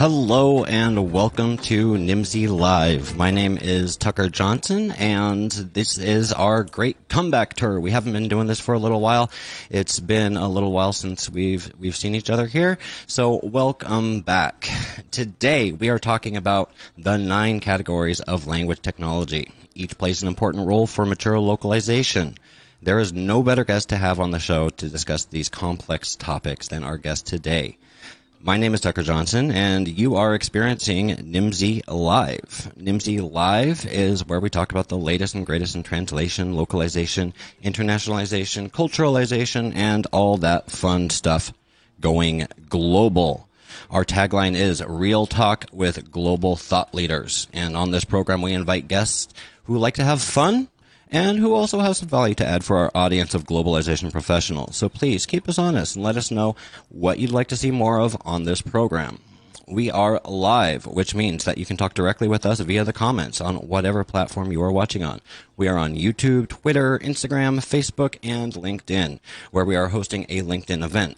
Hello and welcome to Nimdzi Live. My name is Tucker Johnson and this is our great comeback tour. We haven't been doing this for a little while. It's been a little while since we've we've seen each other here. So welcome back. Today we are talking about the nine categories of language technology. Each plays an important role for mature localization. There is no better guest to have on the show to discuss these complex topics than our guest today. My name is Tucker Johnson, and you are experiencing Nimdzi Live. Nimdzi Live is where we talk about the latest and greatest in translation, localization, internationalization, culturalization, and all that fun stuff going global. Our tagline is Real Talk with Global Thought Leaders. And on this program, we invite guests who like to have fun and who also has some value to add for our audience of globalization professionals. So please keep us honest and let us know what you'd like to see more of on this program. We are live, which means that you can talk directly with us via the comments on whatever platform you are watching on. We are on YouTube, Twitter, Instagram, Facebook, and LinkedIn, where we are hosting a LinkedIn event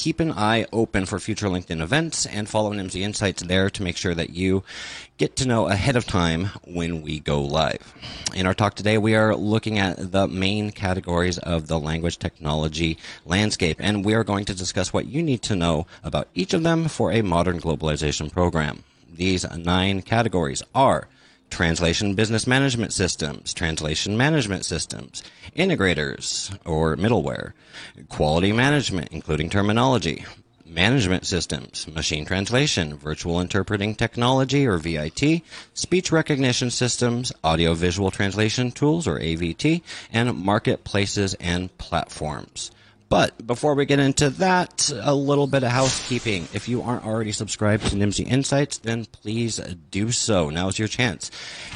keep an eye open for future LinkedIn events and follow Nimdzi Insights there to make sure that you get to know ahead of time when we go live. In our talk today, we are looking at the main categories of the language technology landscape, and we are going to discuss what you need to know about each of them for a modern globalization program. These nine categories are translation business management systems, translation management systems, integrators or middleware, quality management, including terminology, management systems, machine translation, virtual interpreting technology or VIT, speech recognition systems, audio visual translation tools or AVT, and marketplaces and platforms. But before we get into that, a little bit of housekeeping. If you aren't already subscribed to Nimdzi Insights, then please do so. Now's your chance.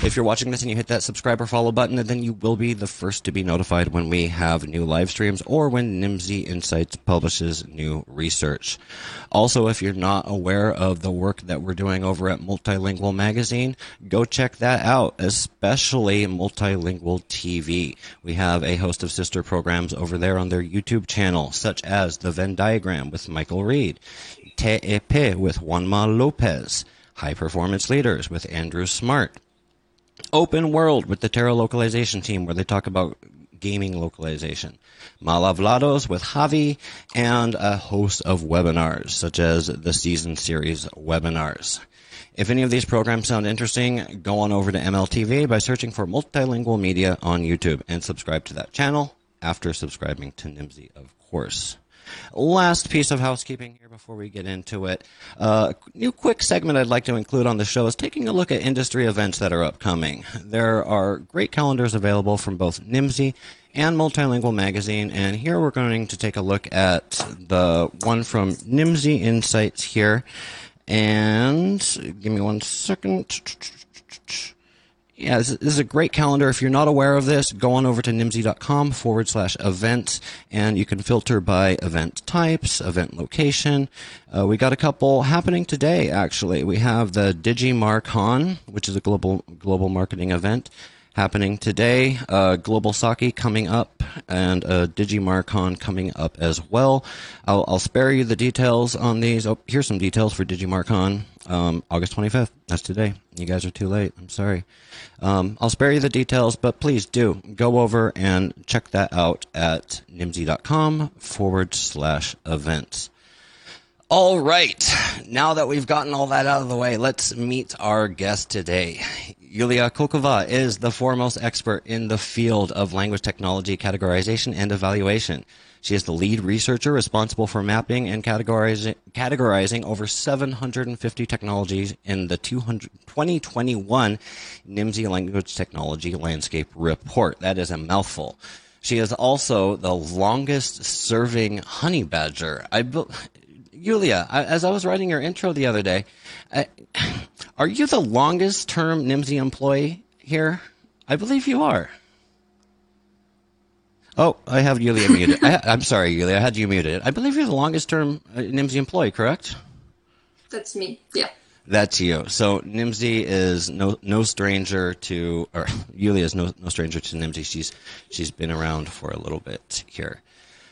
If you're watching this and you hit that subscribe or follow button, then you will be the first to be notified when we have new live streams or when Nimdzi Insights publishes new research. Also, if you're not aware of the work that we're doing over at Multilingual Magazine, go check that out, especially Multilingual TV. We have a host of sister programs over there on their YouTube channel channel, such as The Venn Diagram with Michael Reed, Te'epe with Juanma Lopez, High Performance Leaders with Andrew Smart, Open World with the Terra Localization team, where they talk about gaming localization, Malavlados with Javi, and a host of webinars, such as the season series webinars. If any of these programs sound interesting, go on over to MLTV by searching for multilingual media on YouTube and subscribe to that channel after subscribing to Nimdzi, of course. Last piece of housekeeping here before we get into it. Uh, new quick segment I'd like to include on the show is taking a look at industry events that are upcoming. There are great calendars available from both Nimdzi and Multilingual Magazine, and here we're going to take a look at the one from Nimdzi Insights here. And give me one second yeah, this is a great calendar. If you're not aware of this, go on over to nimdzi.com forward slash events, and you can filter by event types, event location. Uh, we got a couple happening today, actually. We have the DigiMarCon, which is a global global marketing event happening today. Uh, Global Saki coming up, and uh, DigiMarCon coming up as well. I'll, I'll, spare you the details on these. Oh, here's some details for DigiMarCon. Um, August 25th. That's today. You guys are too late. I'm sorry. Um, I'll spare you the details, but please do go over and check that out at nimdzi.com forward slash events. All right. Now that we've gotten all that out of the way, let's meet our guest today. Yulia Akhulkova is the foremost expert in the field of language technology categorization and evaluation. She is the lead researcher responsible for mapping and categorizing, categorizing over 750 technologies in the 2021 Nimdzi Language Technology Landscape Report. That is a mouthful. She is also the longest serving honey badger. I, Yulia, as I was writing your intro the other day, I, are you the longest term Nimdzi employee here? I believe you are. Oh, I have Yulia muted. I, am sorry, Yulia, I had you muted. I believe you're the longest term uh, Nimdzi employee, correct? That's me, yeah. That's you. So Nimdzi is no no stranger to, or Yulia is no no stranger to Nimdzi. She's she's been around for a little bit here.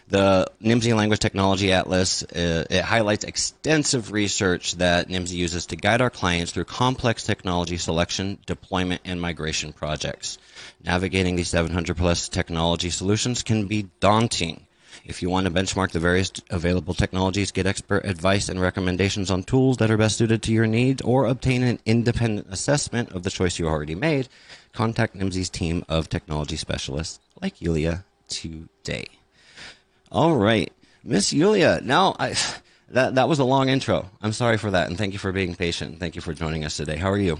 The Nimdzi Language Technology Atlas uh, it highlights extensive research that Nimdzi uses to guide our clients through complex technology selection, deployment, and migration projects. Navigating these 700 plus technology solutions can be daunting. If you want to benchmark the various available technologies, get expert advice and recommendations on tools that are best suited to your needs, or obtain an independent assessment of the choice you already made, contact Nimdzi's team of technology specialists like Yulia today. All right, Miss Yulia. Now, I, that that was a long intro. I'm sorry for that, and thank you for being patient. Thank you for joining us today. How are you?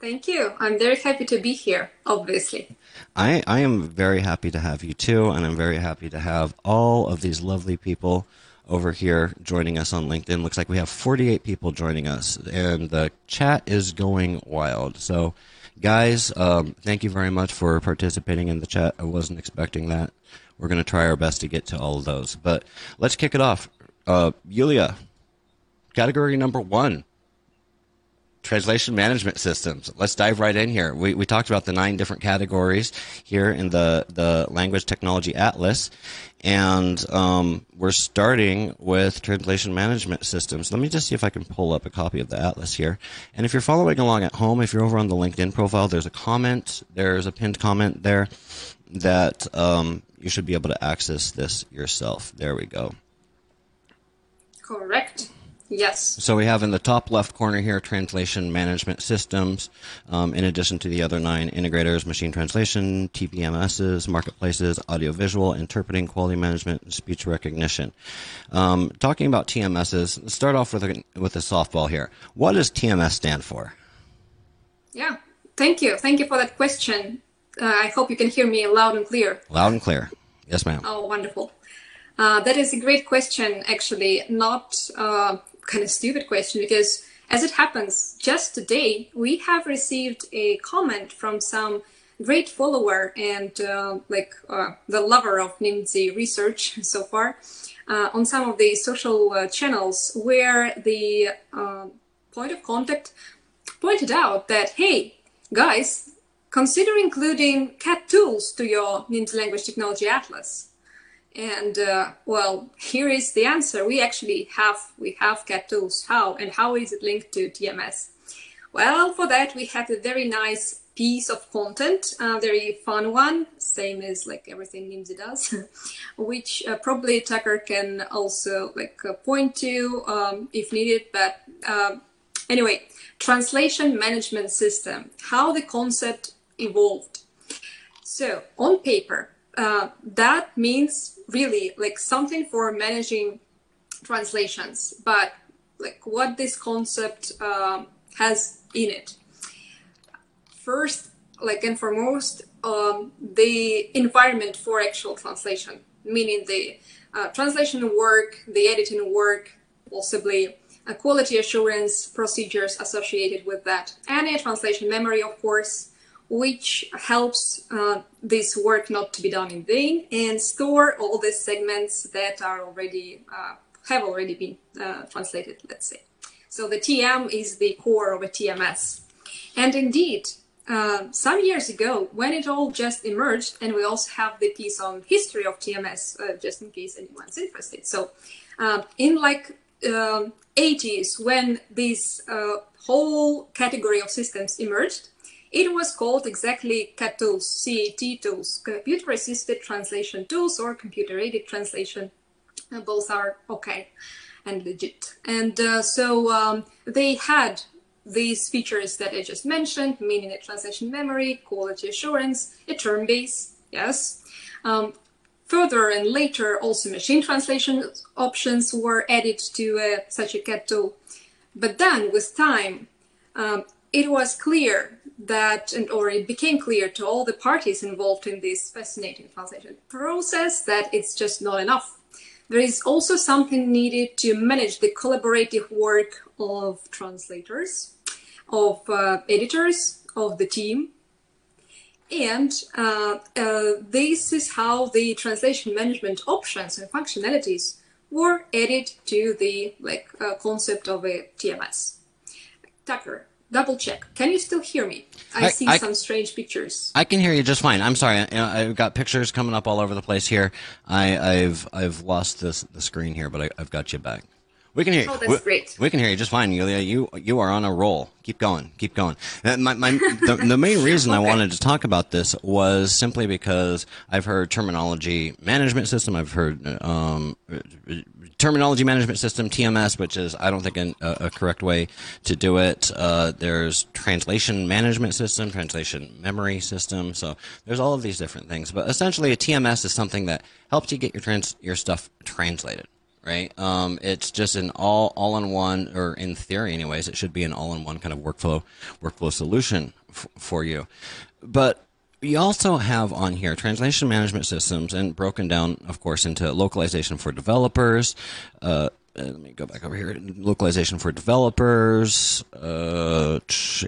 Thank you. I'm very happy to be here. Obviously. I I am very happy to have you too, and I'm very happy to have all of these lovely people over here joining us on LinkedIn. Looks like we have 48 people joining us, and the chat is going wild. So, guys, um, thank you very much for participating in the chat. I wasn't expecting that. We're going to try our best to get to all of those. But let's kick it off. Uh, Yulia, category number one translation management systems. Let's dive right in here. We, we talked about the nine different categories here in the, the Language Technology Atlas, and um, we're starting with translation management systems. Let me just see if I can pull up a copy of the Atlas here. And if you're following along at home, if you're over on the LinkedIn profile, there's a comment, there's a pinned comment there that um, you should be able to access this yourself. There we go. Correct. Yes. So we have in the top left corner here translation management systems, um, in addition to the other nine integrators, machine translation, TBMSs, marketplaces, audiovisual, interpreting, quality management, and speech recognition. Um, talking about TMSs, let's start off with a, with a softball here. What does TMS stand for? Yeah. Thank you. Thank you for that question. Uh, I hope you can hear me loud and clear. Loud and clear. Yes, ma'am. Oh, wonderful. Uh, that is a great question, actually. Not uh, kind of stupid question because, as it happens, just today we have received a comment from some great follower and uh, like uh, the lover of Nimdzi research so far uh, on some of the social channels where the point of contact pointed out that hey guys Consider including CAT tools to your Nimdzi Language Technology Atlas. And uh, well, here is the answer. We actually have we have CAT tools. How and how is it linked to TMS? Well, for that we have a very nice piece of content, a very fun one, same as like everything Nimdzi does, which uh, probably Tucker can also like uh, point to um, if needed. But uh, anyway, translation management system, how the concept evolved. So on paper, uh, that means really like something for managing translations, but like what this concept uh, has in it. First, like and foremost, um, the environment for actual translation, meaning the uh, translation work, the editing work, possibly a quality assurance procedures associated with that, and a translation memory, of course, which helps uh, this work not to be done in vain and store all the segments that are already uh, have already been uh, translated, let's say. So the TM is the core of a TMS. And indeed, uh, some years ago, when it all just emerged, and we also have the piece on history of TMS, uh, just in case anyone's interested. So um, in like 80s, um, when this uh, whole category of systems emerged, it was called exactly CAT tools, CAT tools, computer assisted translation tools or computer aided translation. Uh, both are okay and legit. And uh, so um, they had these features that I just mentioned, meaning a translation memory, quality assurance, a term base, yes. Um, further and later, also machine translation options were added to uh, such a CAT tool. But then, with time, um, it was clear that, and, or it became clear to all the parties involved in this fascinating translation process that it's just not enough. There is also something needed to manage the collaborative work of translators, of uh, editors, of the team. And uh, uh, this is how the translation management options and functionalities were added to the like uh, concept of a TMS. Tucker, double check. Can you still hear me? I, I see I, some strange pictures. I can hear you just fine. I'm sorry. I, have got pictures coming up all over the place here. I, have I've lost this the screen here, but I, have got you back. We can hear you. Oh, that's we, great. We can hear you just fine, Yulia. You you are on a roll. Keep going. Keep going. Uh, my, my, the, the main reason okay. I wanted to talk about this was simply because I've heard terminology management system. I've heard um, terminology management system TMS, which is I don't think an, a, a, correct way to do it. Uh, there's translation management system, translation memory system. So there's all of these different things. But essentially, a TMS is something that helps you get your trans your stuff translated right? Um, it's just an all all in one, or in theory, anyways, it should be an all in one kind of workflow workflow solution f- for you. But we also have on here translation management systems, and broken down, of course, into localization for developers. Uh, uh let me go back over here. Localization for developers, uh,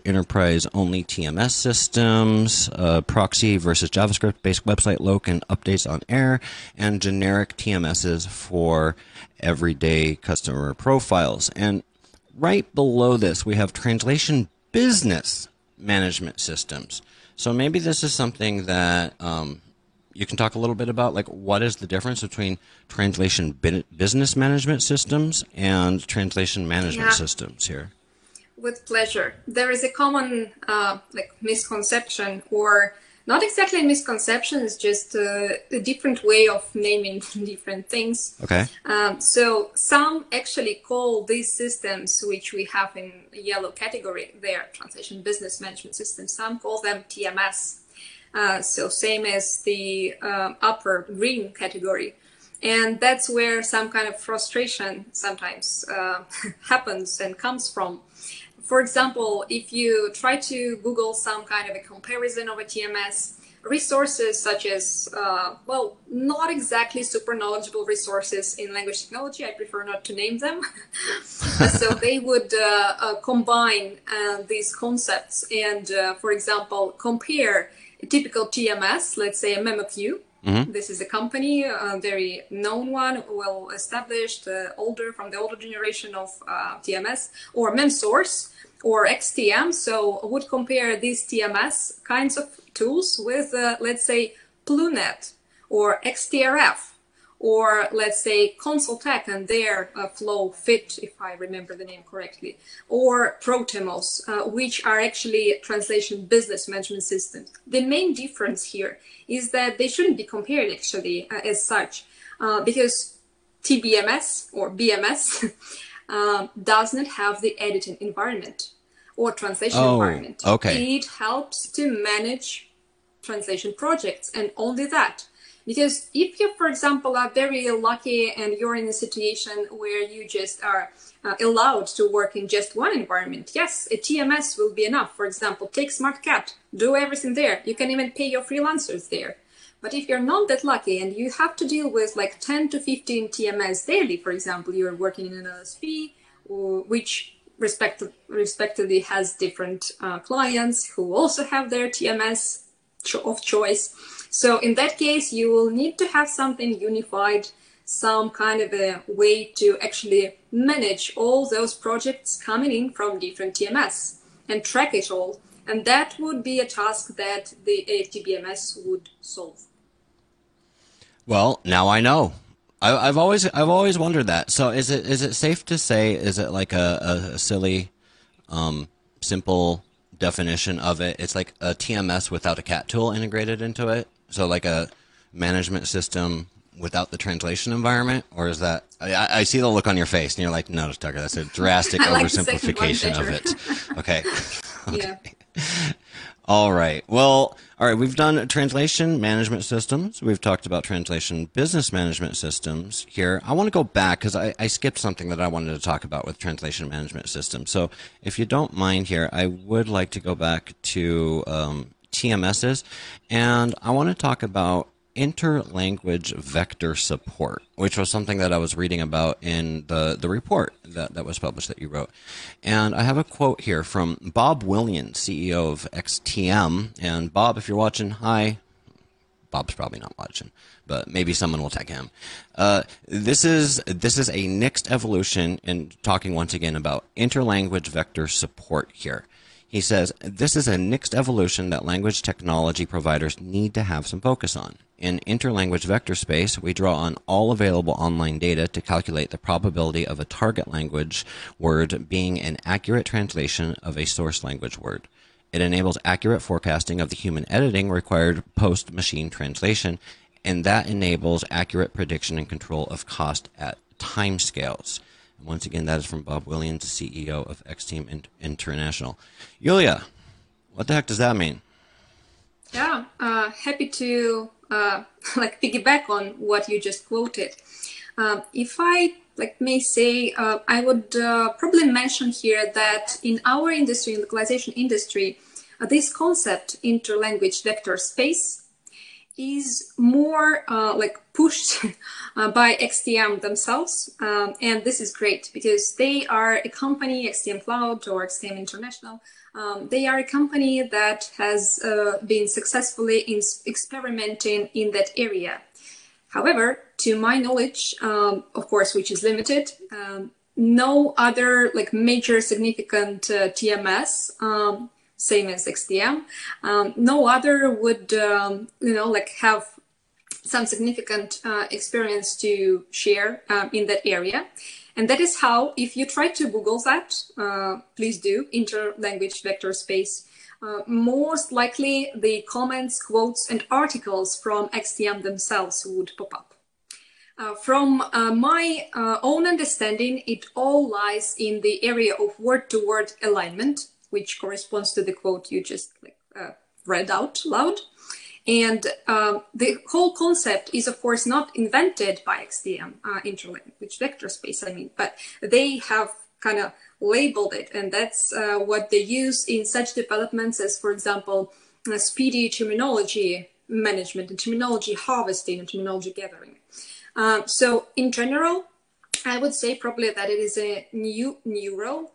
enterprise only TMS systems, uh, proxy versus JavaScript based website loc and updates on air, and generic TMSs for everyday customer profiles. And right below this, we have translation business management systems. So maybe this is something that um, you can talk a little bit about. Like, what is the difference between translation business management systems and translation management yeah. systems here? With pleasure. There is a common uh, like misconception or not exactly a misconception, it's just a, a different way of naming different things. Okay. Um, so some actually call these systems, which we have in yellow category their translation business management systems, some call them TMS. Uh, so same as the um, upper green category. And that's where some kind of frustration sometimes uh, happens and comes from for example, if you try to Google some kind of a comparison of a TMS, resources such as, uh, well, not exactly super knowledgeable resources in language technology, I prefer not to name them. so they would uh, uh, combine uh, these concepts and, uh, for example, compare a typical TMS, let's say a MemoQ, Mm-hmm. This is a company, a very known one, well established, uh, older from the older generation of uh, TMS, or MemSource, or XTM. So I would compare these TMS kinds of tools with, uh, let's say, Plunet or XTRF, or let's say Consultech and their uh, Flow Fit, if I remember the name correctly, or Protemos, uh, which are actually translation business management systems. The main difference here is that they shouldn't be compared actually uh, as such, uh, because TBMS or BMS um, does not have the editing environment or translation oh, environment. Okay. It helps to manage translation projects and only that. Because if you, for example, are very lucky and you're in a situation where you just are uh, allowed to work in just one environment, yes, a TMS will be enough. For example, take SmartCat, do everything there. You can even pay your freelancers there. But if you're not that lucky and you have to deal with like 10 to 15 TMS daily, for example, you're working in an LSP, which respect- respectively has different uh, clients who also have their TMS of choice. So in that case, you will need to have something unified, some kind of a way to actually manage all those projects coming in from different TMS and track it all. And that would be a task that the AFTBMS would solve. Well, now I know. I, have always I've always wondered that. So is it is it safe to say is it like a, a silly, um, simple definition of it? It's like a TMS without a cat tool integrated into it. So like a management system without the translation environment, or is that? I, I see the look on your face, and you're like, no, Tucker, that's a drastic like oversimplification of it. Okay. okay. Yeah. All right. Well, all right. We've done translation management systems. We've talked about translation business management systems here. I want to go back because I, I, skipped something that I wanted to talk about with translation management systems. So, if you don't mind here, I would like to go back to um, TMSs, and I want to talk about interlanguage vector support, which was something that I was reading about in the, the report that, that was published that you wrote. And I have a quote here from Bob Williams, CEO of XTM. And Bob, if you're watching, hi. Bob's probably not watching, but maybe someone will tag him. Uh, this is this is a next evolution in talking once again about interlanguage vector support here. He says, This is a next evolution that language technology providers need to have some focus on. In interlanguage vector space, we draw on all available online data to calculate the probability of a target language word being an accurate translation of a source language word. It enables accurate forecasting of the human editing required post machine translation, and that enables accurate prediction and control of cost at timescales. Once again, that is from Bob Williams, CEO of XTM International. Yulia, what the heck does that mean? Yeah, uh, happy to uh, like piggyback on what you just quoted. Um, if I like may say, uh, I would uh, probably mention here that in our industry, in localization industry, uh, this concept interlanguage vector space is more uh, like pushed uh, by XTM themselves. Um, and this is great because they are a company, XTM Cloud or XTM International. Um, they are a company that has uh, been successfully in experimenting in that area. However, to my knowledge, um, of course, which is limited, um, no other like major significant uh, TMS um, same as XTM. Um, no other would, um, you know, like have some significant uh, experience to share um, in that area. And that is how, if you try to Google that, uh, please do, interlanguage vector space, uh, most likely the comments, quotes, and articles from XTM themselves would pop up. Uh, from uh, my uh, own understanding, it all lies in the area of word-to-word -word alignment, which corresponds to the quote you just like, uh, read out loud. And um, the whole concept is, of course, not invented by XTM, uh, interlanguage vector space, I mean, but they have kind of labeled it. And that's uh, what they use in such developments as, for example, uh, speedy terminology management and terminology harvesting and terminology gathering. Um, so in general, I would say probably that it is a new neural uh,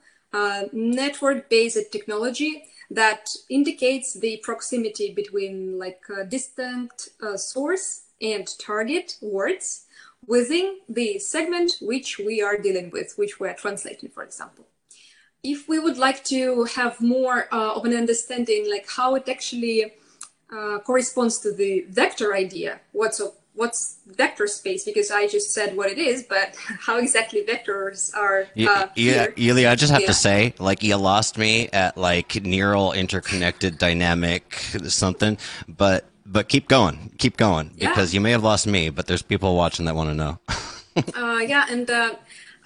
network-based technology that indicates the proximity between like distinct uh, source and target words within the segment which we are dealing with, which we are translating, for example. If we would like to have more uh, of an understanding, like how it actually uh, corresponds to the vector idea, what's what's vector space because I just said what it is, but how exactly vectors are. Uh, yeah, Yulia, I just have yeah. to say, like, you lost me at like neural interconnected dynamic something, but but keep going, keep going because yeah. you may have lost me, but there's people watching that want to know. uh, yeah, and. Uh,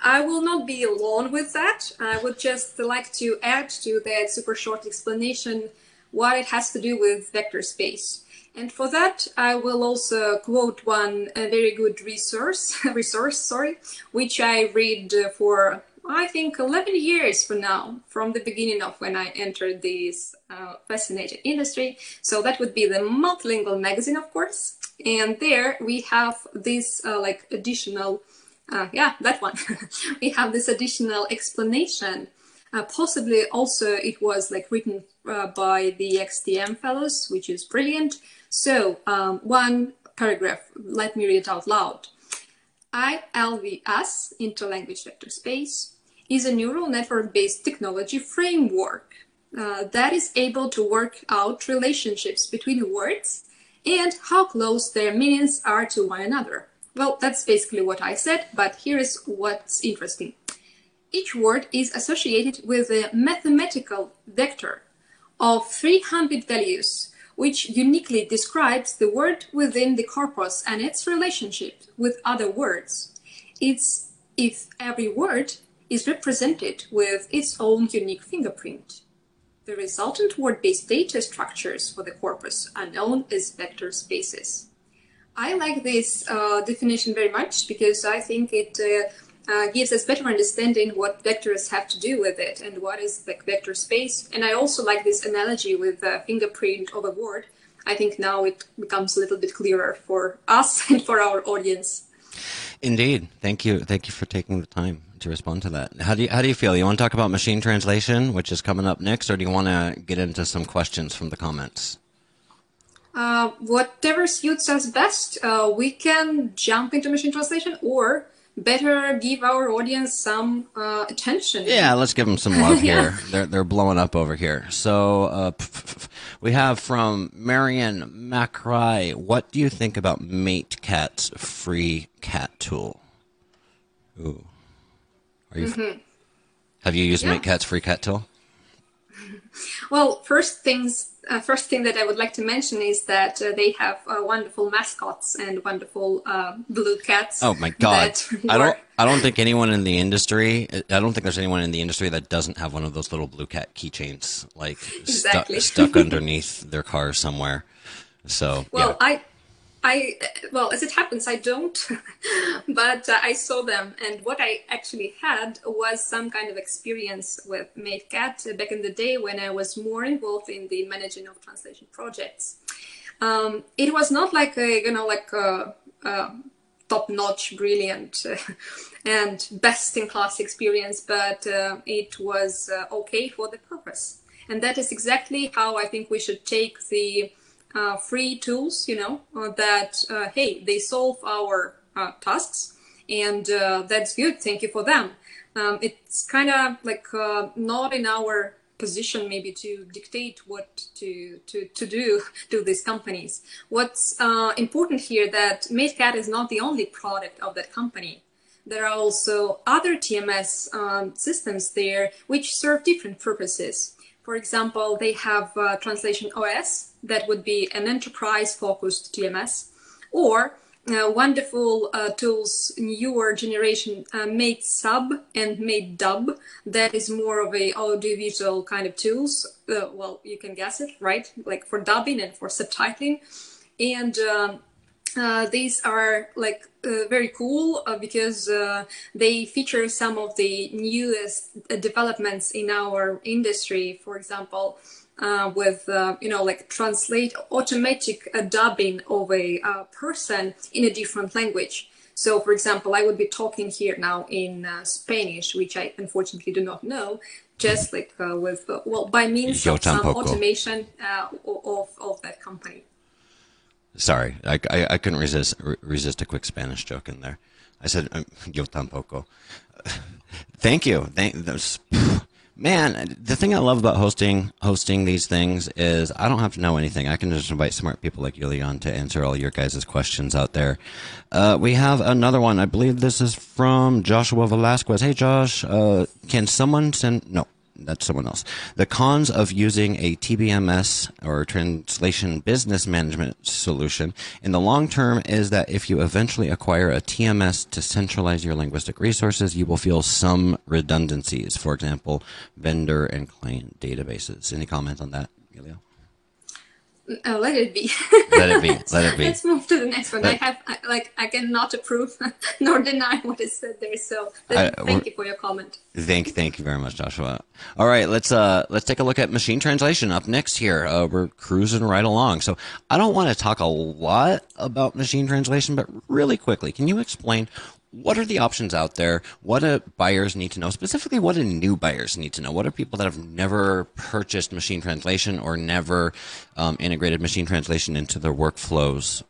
I will not be alone with that. I would just like to add to that super short explanation what it has to do with vector space. And for that, I will also quote one very good resource, resource, sorry, which I read for I think 11 years from now, from the beginning of when I entered this uh, fascinating industry. So that would be the Multilingual magazine, of course. And there we have this uh, like additional, uh, yeah, that one. we have this additional explanation. Uh, possibly also it was like written uh, by the XTM fellows, which is brilliant. So um, one paragraph, let me read it out loud. ILVS, Interlanguage Vector Space, is a neural network-based technology framework uh, that is able to work out relationships between words and how close their meanings are to one another. Well, that's basically what I said, but here is what's interesting. Each word is associated with a mathematical vector of 300 values which uniquely describes the word within the corpus and its relationship with other words. It's if every word is represented with its own unique fingerprint. The resultant word-based data structures for the corpus are known as vector spaces. I like this uh, definition very much because I think it uh, uh, gives us better understanding what vectors have to do with it and what is the vector space. And I also like this analogy with the fingerprint of a word. I think now it becomes a little bit clearer for us and for our audience. Indeed. Thank you. Thank you for taking the time to respond to that. How do you, how do you feel? You want to talk about machine translation, which is coming up next, or do you want to get into some questions from the comments? Uh, whatever suits us best. Uh, we can jump into machine translation or better give our audience some uh, attention. Yeah, let's give them some love here. They're they're blowing up over here. So uh, we have from Marion Macrae. What do you think about MateCat's free cat tool? Ooh, are you? Mm-hmm. Have you used yeah. MateCat's free cat tool? Well, first things uh, first thing that I would like to mention is that uh, they have uh, wonderful mascots and wonderful uh, blue cats. Oh my god! I don't. I don't think anyone in the industry. I don't think there's anyone in the industry that doesn't have one of those little blue cat keychains, like exactly. stuck underneath their car somewhere. So well, yeah. I I well, as it happens, I don't, but uh, I saw them, and what I actually had was some kind of experience with MateCat back in the day when I was more involved in the managing of translation projects. Um, it was not like a you know like a, a top-notch, brilliant, and best-in-class experience, but uh, it was uh, okay for the purpose, and that is exactly how I think we should take the uh, free tools, you know, uh, that, uh, hey, they solve our uh, tasks and uh, that's good. Thank you for them. Um, it's kind of like uh, not in our position maybe to dictate what to, to, to do to these companies. What's important here that MateCat is not the only product of that company. There are also other TMS um, systems there which serve different purposes. For example, they have Translation OS, that would be an enterprise focused TMS, or uh, wonderful uh, tools, newer generation, uh, Matesub and Matedub. That is more of a audiovisual kind of tools. Uh, well, you can guess it, right? Like for dubbing and for subtitling. And um, uh, these are like uh, very cool because they feature some of the newest developments in our industry. For example, uh, with uh, you know like translate automatic uh, dubbing of a uh, person in a different language. So, for example, I would be talking here now in Spanish, which I unfortunately do not know, just like with well by means Yo of some automation of of that company. Sorry, I, I, I couldn't resist resist a quick Spanish joke in there. I said, um, "Yo tampoco." Thank you. Thank those. Man, the thing I love about hosting hosting these things is I don't have to know anything. I can just invite smart people like Yulia on to answer all your guys' questions out there. Uh, we have another one. I believe this is from Joshua Velasquez. Hey, Josh, uh, can someone send? No, that's someone else. The cons of using a TBMS or translation business management solution in the long term is that if you eventually acquire a TMS to centralize your linguistic resources, you will feel some redundancies. For example, vendor and client databases. Any comment on that, Yulia? Oh, let it be. let it be. Let it be. Let's move to the next one. Let, I have I, like I cannot approve nor deny what is said there. So I, thank you for your comment. Thank thank you very much, Joshua. All right, let's uh let's take a look at machine translation up next here. Uh, we're cruising right along. So I don't want to talk a lot about machine translation, but really quickly, can you explain what are the options out there? What do buyers need to know? Specifically, what do new buyers need to know? What are people that have never purchased machine translation or never um, integrated machine translation into their workflows?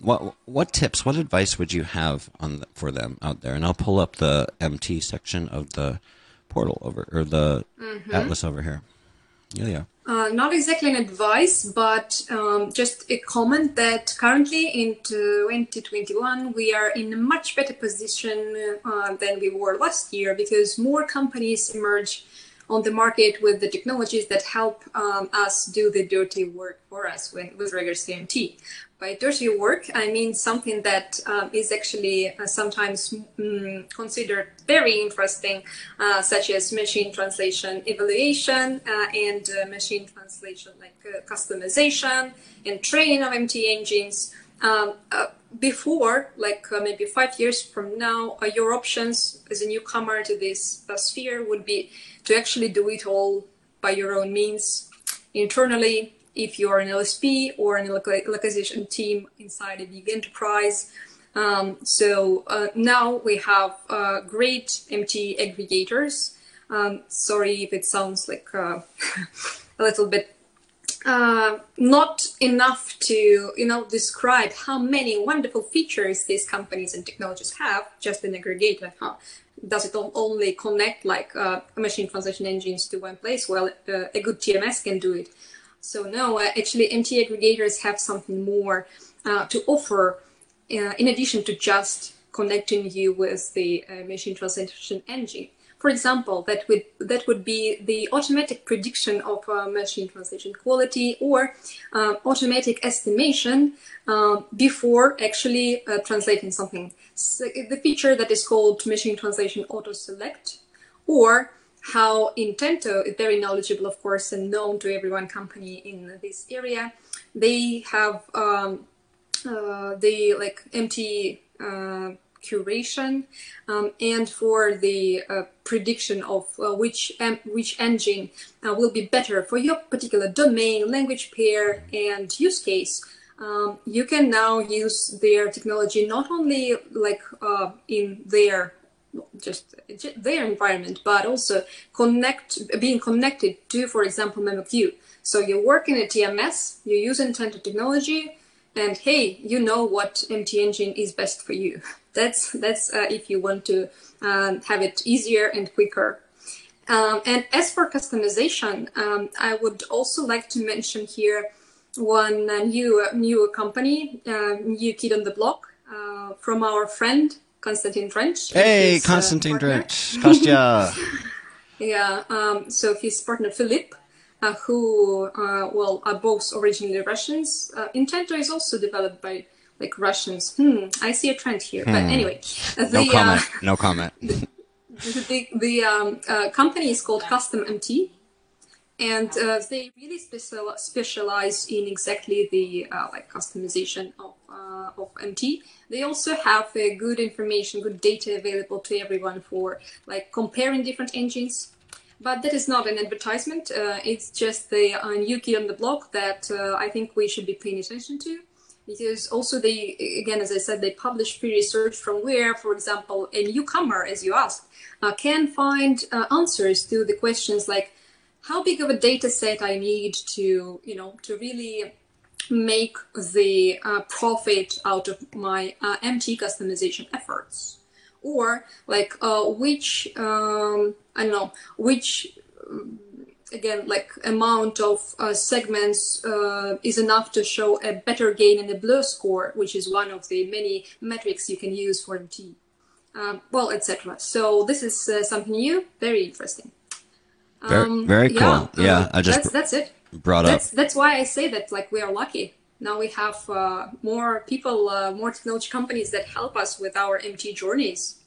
What what tips, what advice would you have on the, for them out there? And I'll pull up the MT section of the portal over or the mm-hmm. atlas over here. Yeah, yeah. Uh, not exactly an advice, but um, just a comment that currently in 2021 we are in a much better position uh, than we were last year because more companies emerge on the market with the technologies that help um, us do the dirty work for us when, with regards to MT. By dirty work, I mean something that um, is actually uh, sometimes mm, considered very interesting, uh, such as machine translation evaluation uh, and uh, machine translation like uh, customization and training of MT engines. Um, uh, before, like maybe five years from now, your options as a newcomer to this sphere would be to actually do it all by your own means internally if you're an LSP or an localization team inside a big enterprise. Um, so uh, now we have uh, great MT aggregators. Um, sorry if it sounds like uh, a little bit uh, not enough to you know describe how many wonderful features these companies and technologies have just an aggregator huh? does it only connect like uh, machine translation engines to one place well uh, a good tms can do it so no uh, actually mt aggregators have something more uh, to offer uh, in addition to just connecting you with the machine translation engine for example, that would that would be the automatic prediction of uh, machine translation quality or uh, automatic estimation uh, before actually uh, translating something. So the feature that is called machine translation auto select, or how Intento is very knowledgeable, of course, and known to everyone company in this area. They have um, uh, the like MT uh, curation um, and for the uh, prediction of uh, which which engine uh, will be better for your particular domain, language pair, and use case. Um, you can now use their technology not only like uh, in their just their environment, but also connect being connected to, for example, MemoQ. So you work in a TMS, you use Intento technology, and hey, you know what MT engine is best for you. That's that's uh, if you want to um, have it easier and quicker. Um, and as for customization, um, I would also like to mention here one uh, new new company, uh, new kid on the block uh, from our friend Konstantin Dranch. Hey, his, uh, Dranch, Kostya. yeah. Um, so his partner Philip. Uh, who, well, are both originally Russians. Intento is also developed by like Russians. Hmm, I see a trend here. Hmm. But anyway, the, no comment. Uh, no comment. the, the, the um, uh, company is called Custom MT, and uh, they really special, specialize in exactly the uh, like customization of uh, of MT. They also have good information, good data available to everyone for like comparing different engines. But that is not an advertisement. Uh, it's just the new kid on the block that I think we should be paying attention to because also they again as i said they publish free research from where for example a newcomer as you asked uh, can find uh, answers to the questions like how big of a data set i need to you know to really make the uh, profit out of my uh, mt customization efforts? Or like uh, which um, i don't know which again like amount of uh, segments uh, is enough to show a better gain in the BLEU score which is one of the many metrics you can use for mt um, well etc so this is uh, something new very interesting um, very, very cool yeah, yeah i just that's, that's it brought that's, up that's why i say that like we are lucky now we have uh, more people uh, more technology companies that help us with our mt journeys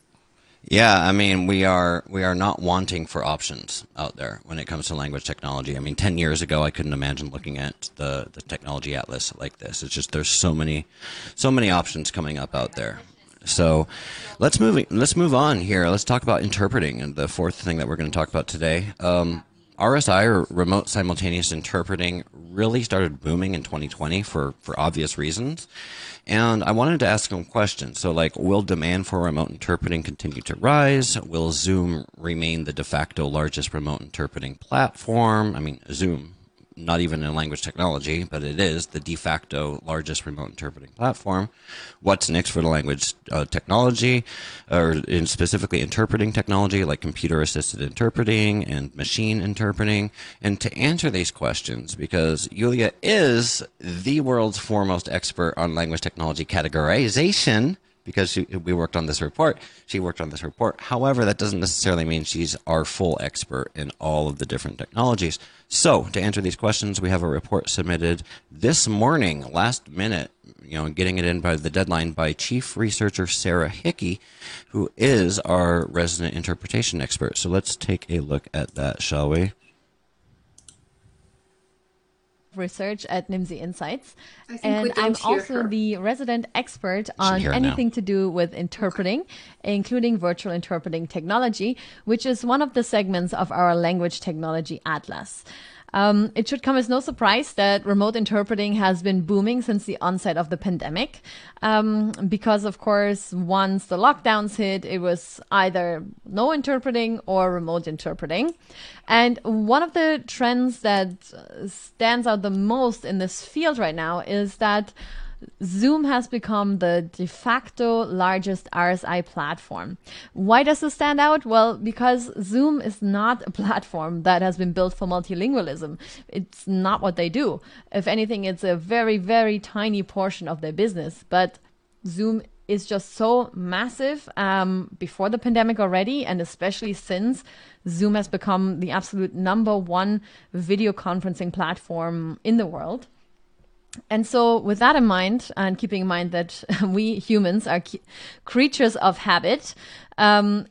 yeah, I mean, we are we are not wanting for options out there when it comes to language technology. I mean, ten years ago, I couldn't imagine looking at the the technology atlas like this. It's just there's so many so many options coming up out there. So, let's move let's move on here. Let's talk about interpreting and the fourth thing that we're going to talk about today. Um, RSI or remote simultaneous interpreting really started booming in 2020 for for obvious reasons. And I wanted to ask him questions. So, like, will demand for remote interpreting continue to rise? Will Zoom remain the de facto largest remote interpreting platform? I mean, Zoom not even in language technology, but it is the de facto largest remote interpreting platform. What's next for the language uh, technology, or in specifically interpreting technology like computer assisted interpreting and machine interpreting? And to answer these questions, because Yulia is the world's foremost expert on language technology categorization, because she, we worked on this report. She worked on this report. However, that doesn't necessarily mean she's our full expert in all of the different technologies. So, to answer these questions, we have a report submitted this morning, last minute, you know, getting it in by the deadline by Chief Researcher Sarah Hickey, who is our resident interpretation expert. So, let's take a look at that, shall we? Research at Nimdzi Insights. And I'm also her. the resident expert on anything to do with interpreting, okay. including virtual interpreting technology, which is one of the segments of our language technology atlas. Um, it should come as no surprise that remote interpreting has been booming since the onset of the pandemic. Um, because, of course, once the lockdowns hit, it was either no interpreting or remote interpreting. And one of the trends that stands out the most in this field right now is that Zoom has become the de facto largest RSI platform. Why does this stand out? Well, because Zoom is not a platform that has been built for multilingualism. It's not what they do. If anything, it's a very, very tiny portion of their business. But Zoom is just so massive um, before the pandemic already, and especially since Zoom has become the absolute number one video conferencing platform in the world. And so, with that in mind, and keeping in mind that we humans are creatures of habit, um,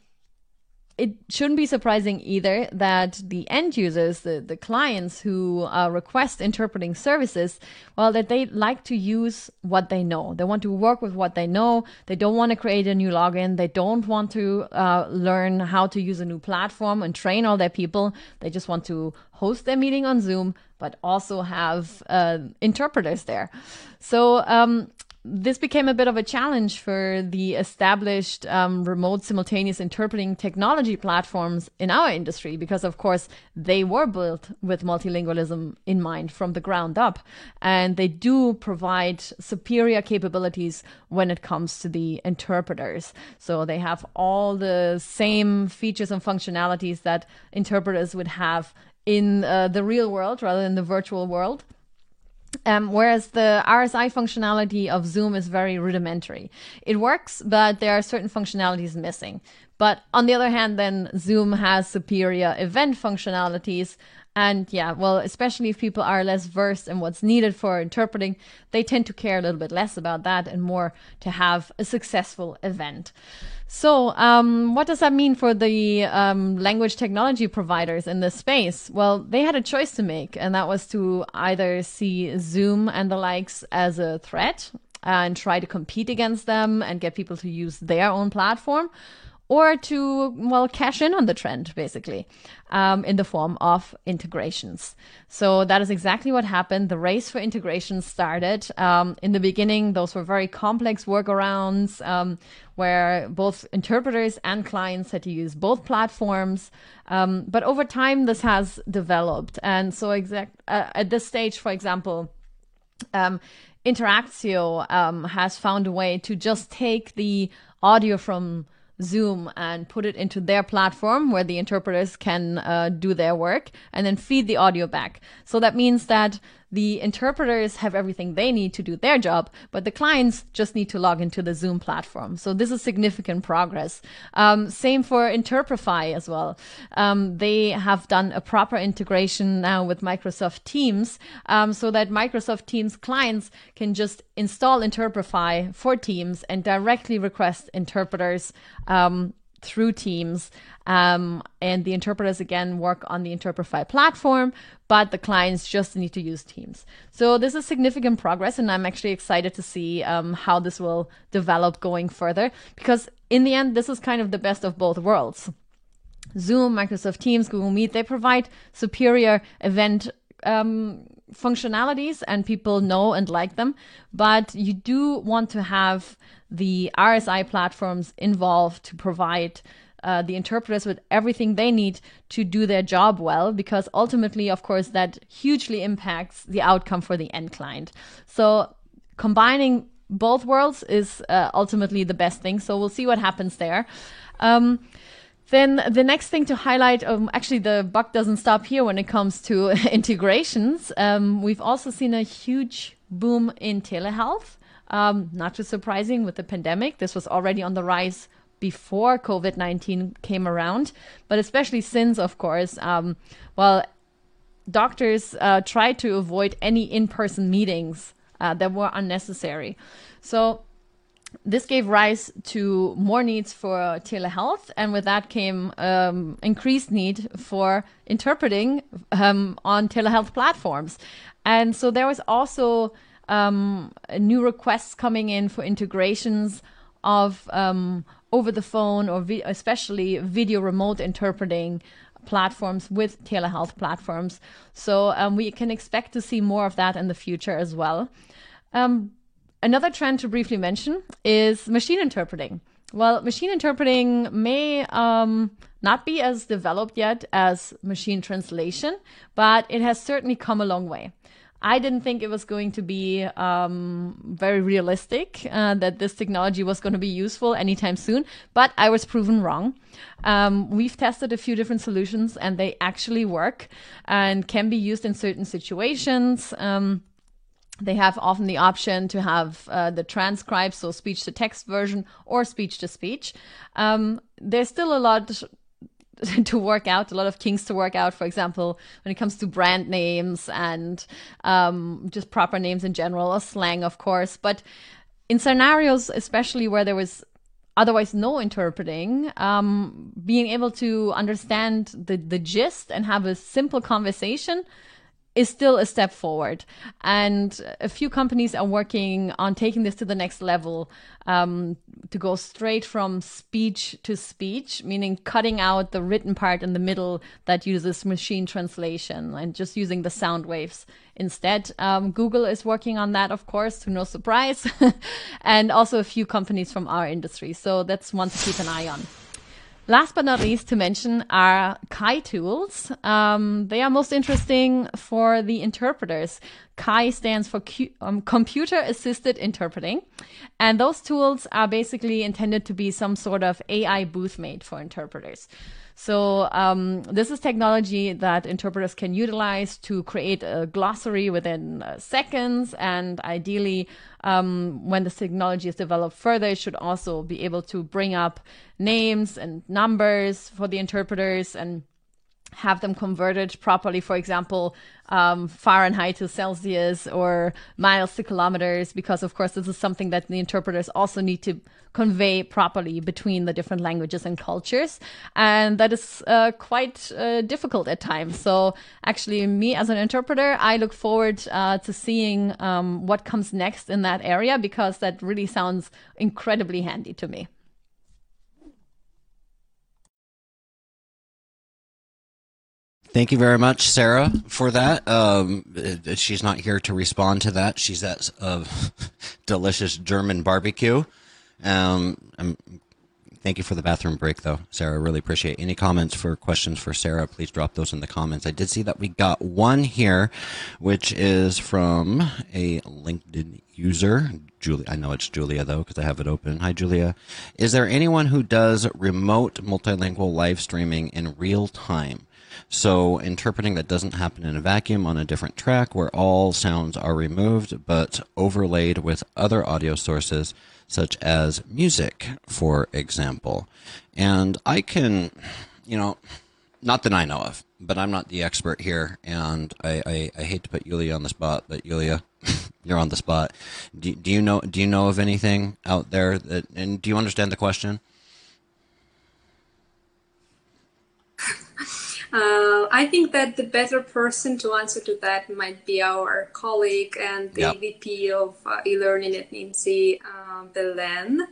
it shouldn't be surprising either that the end users, the, the clients who uh, request interpreting services, well, that they like to use what they know. They want to work with what they know. They don't want to create a new login. They don't want to uh, learn how to use a new platform and train all their people. They just want to host their meeting on Zoom, but also have uh, interpreters there. So um, this became a bit of a challenge for the established um, remote simultaneous interpreting technology platforms in our industry because, of course, they were built with multilingualism in mind from the ground up. And they do provide superior capabilities when it comes to the interpreters. So they have all the same features and functionalities that interpreters would have in uh, the real world rather than the virtual world. Um, whereas the RSI functionality of Zoom is very rudimentary. It works, but there are certain functionalities missing. But on the other hand, then Zoom has superior event functionalities. And yeah, well, especially if people are less versed in what's needed for interpreting, they tend to care a little bit less about that and more to have a successful event. So, um, what does that mean for the um, language technology providers in this space? Well, they had a choice to make, and that was to either see Zoom and the likes as a threat and try to compete against them and get people to use their own platform, or to, well, cash in on the trend, basically, um, in the form of integrations. So that is exactly what happened. The race for integrations started. Um, in the beginning, those were very complex workarounds um, where both interpreters and clients had to use both platforms. Um, but over time, this has developed. And so, exact uh, at this stage, for example, um, Interactio um, has found a way to just take the audio from Zoom and put it into their platform where the interpreters can uh, do their work and then feed the audio back. So that means that the interpreters have everything they need to do their job, but the clients just need to log into the Zoom platform. So this is significant progress. Um, same for Interprefy as well. Um, they have done a proper integration now with Microsoft Teams, um, so that Microsoft Teams clients can just install Interprefy for Teams and directly request interpreters um, through Teams. Um, and the interpreters again work on the Interprefy platform, but the clients just need to use Teams. So this is significant progress, and I'm actually excited to see um, how this will develop going further because in the end, this is kind of the best of both worlds. Zoom, Microsoft Teams, Google Meet, they provide superior event um, functionalities and people know and like them. But you do want to have the RSI platforms involved to provide uh, the interpreters with everything they need to do their job well, because ultimately, of course, that hugely impacts the outcome for the end client. So combining both worlds is uh, ultimately the best thing. So we'll see what happens there. Um, then the next thing to highlight, um, actually, the buck doesn't stop here when it comes to integrations. Um, we've also seen a huge boom in telehealth. Um, not too surprising with the pandemic. This was already on the rise before COVID 19 came around, but especially since, of course, um, well, doctors uh, tried to avoid any in person meetings uh, that were unnecessary. So, this gave rise to more needs for telehealth, and with that came um, increased need for interpreting um, on telehealth platforms. And so there was also um, new requests coming in for integrations of um, over the phone or vi- especially video remote interpreting platforms with telehealth platforms. So um, we can expect to see more of that in the future as well. Um, another trend to briefly mention is machine interpreting. Well, machine interpreting may um, not be as developed yet as machine translation, but it has certainly come a long way. I didn't think it was going to be um, very realistic uh, that this technology was going to be useful anytime soon, but I was proven wrong. Um, we've tested a few different solutions and they actually work and can be used in certain situations. Um, they have often the option to have uh, the transcribe, so speech to text version or speech to speech. Um, there's still a lot to work out, a lot of kinks to work out. For example, when it comes to brand names and um, just proper names in general, or slang, of course. But in scenarios, especially where there was otherwise no interpreting, um, being able to understand the the gist and have a simple conversation is still a step forward. And a few companies are working on taking this to the next level um, to go straight from speech to speech, meaning cutting out the written part in the middle that uses machine translation and just using the sound waves instead. Um, Google is working on that, of course, to no surprise, and also a few companies from our industry. So that's one to keep an eye on. Last but not least to mention are CAI tools. Um, they are most interesting for the interpreters. CAI stands for um, computer assisted interpreting. And those tools are basically intended to be some sort of AI booth mate for interpreters. So um, this is technology that interpreters can utilize to create a glossary within uh, seconds, and ideally, um, when this technology is developed further, it should also be able to bring up names and numbers for the interpreters and have them converted properly, for example, um, Fahrenheit to Celsius or miles to kilometers, because of course this is something that the interpreters also need to convey properly between the different languages and cultures. And that is uh, quite uh, difficult at times. So actually, me as an interpreter, I look forward uh, to seeing um, what comes next in that area because that really sounds incredibly handy to me. Thank you very much, Sarah, for that. Um, uh, she's not here to respond to that. She's at a delicious German barbecue. Um, thank you for the bathroom break, though, Sarah. Really appreciate any comments for questions for Sarah. Please drop those in the comments. I did see that we got one here, which is from a LinkedIn user. Julia, I know it's Julia though because I have it open. Hi, Julia. Is there anyone who does remote multilingual live streaming in real time? So interpreting that doesn't happen in a vacuum on a different track where all sounds are removed but overlaid with other audio sources such as music, for example. And I can, you know, not that I know of, but I'm not the expert here, and I, I, I hate to put Yulia on the spot, but Yulia, you're on the spot. Do, do you know do you know of anything out there that and do you understand the question? Uh, I think that the better person to answer to that might be our colleague and the yep. VP of uh, e-learning at Nimdzi, uh, Belen,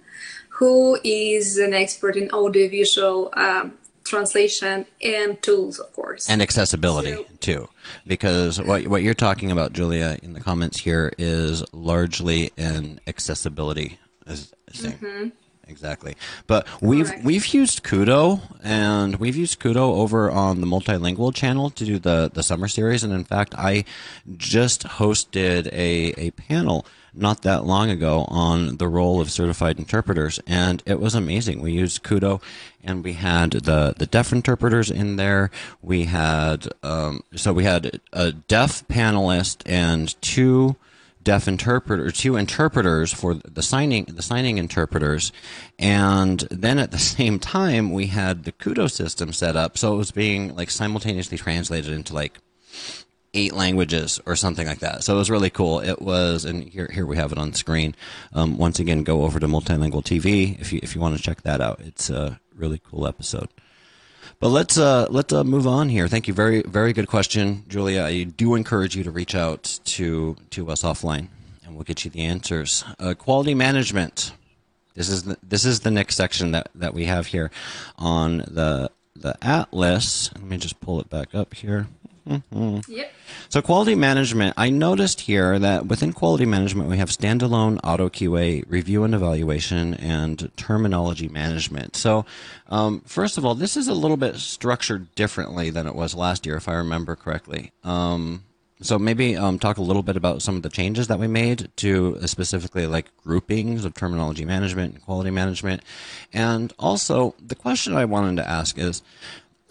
who is an expert in audiovisual um, translation and tools, of course, and accessibility so, too. Because what what you're talking about, Julia, in the comments here is largely an accessibility thing. Mm-hmm exactly. But we've Correct. we've used Kudo and we've used Kudo over on the multilingual channel to do the the summer series. And in fact, I just hosted a a panel not that long ago on the role of certified interpreters, and it was amazing. We used Kudo, and we had the the deaf interpreters in there. We had um, so we had a deaf panelist and two deaf interpreter, two interpreters for the signing, the signing interpreters, and then at the same time we had the Kudo system set up, so it was being like simultaneously translated into like eight languages or something like that. So it was really cool. It was, and here here we have it on screen. Um, once again, go over to Multilingual TV if you if you want to check that out. It's a really cool episode. But let's uh, let's uh, move on here. Thank you. Very very good question, Julia. I do encourage you to reach out to to us offline, and we'll get you the answers. Uh, quality management. This is the, this is the next section that, that we have here on the the atlas. Let me just pull it back up here. Yep. So quality management, I noticed here that within quality management we have standalone auto QA, review and evaluation, and terminology management. So um, first of all, this is a little bit structured differently than it was last year, if I remember correctly. Um, so maybe um, talk a little bit about some of the changes that we made to uh, specifically like groupings of terminology management and quality management. And also the question I wanted to ask is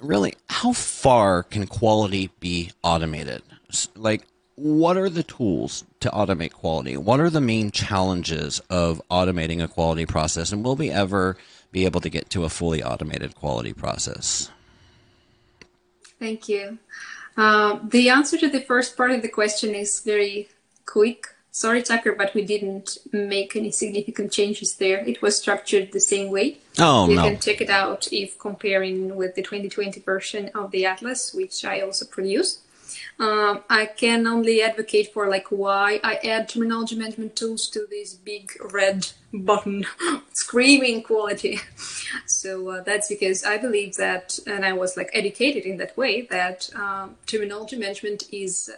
really how far can quality be automated? Like what are the tools to automate quality? What are the main challenges of automating a quality process? And will we ever be able to get to a fully automated quality process? Thank you. Uh, the answer to the first part of the question is very quick. Sorry, Tucker, but we didn't make any significant changes there. It was structured the same way. Oh, you no. can check it out if comparing with the 2020 version of the Atlas, which I also produced. Um, I can only advocate for like why I add terminology management tools to this big red button screaming quality. So uh, that's because I believe that, and I was like educated in that way, that um, terminology management is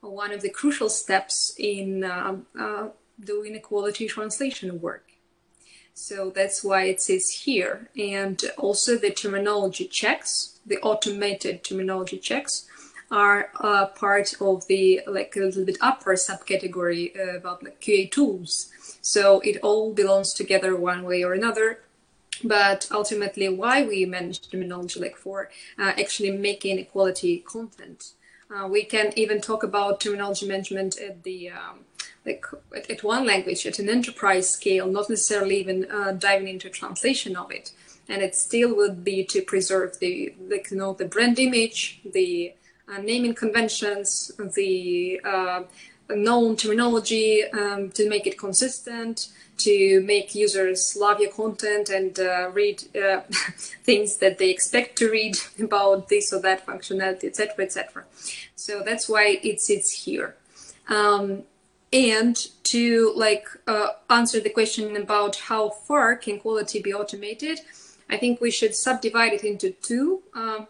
one of the crucial steps in um, uh, doing a quality translation work. So that's why it says here. And also the terminology checks, the automated terminology checks are uh, part of the like a little bit upper subcategory uh, about like QA tools. So it all belongs together one way or another. But ultimately, why we manage terminology like for uh, actually making quality content. Uh, we can even talk about terminology management at the um, like at, one language at an enterprise scale, not necessarily even uh, diving into translation of it. And it still would be to preserve the like you know the brand image, the uh, naming conventions, the uh, known terminology um, to make it consistent, to make users love your content and uh, read uh, things that they expect to read about this or that functionality, etc., etc. So that's why it sits here. Um, and to like uh, answer the question about how far can quality be automated, I think we should subdivide it into two um,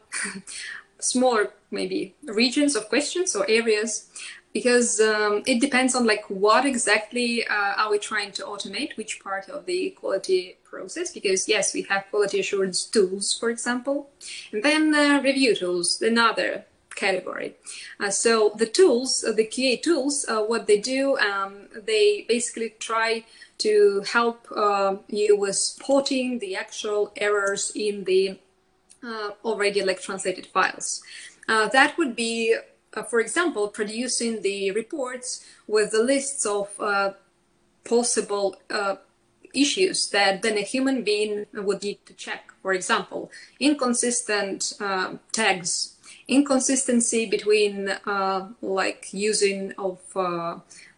smaller maybe regions of questions or areas because um, it depends on like what exactly uh, are we trying to automate which part of the quality process? Because yes we have quality assurance tools for example and then uh, review tools another category. Uh, so the tools uh, the qa tools uh, what they do um, they basically try to help uh, you with spotting the actual errors in the already like translated files. That would be uh, for example, producing the reports with the lists of uh, possible uh, issues that then a human being would need to check. For example, inconsistent tags, inconsistency between like using of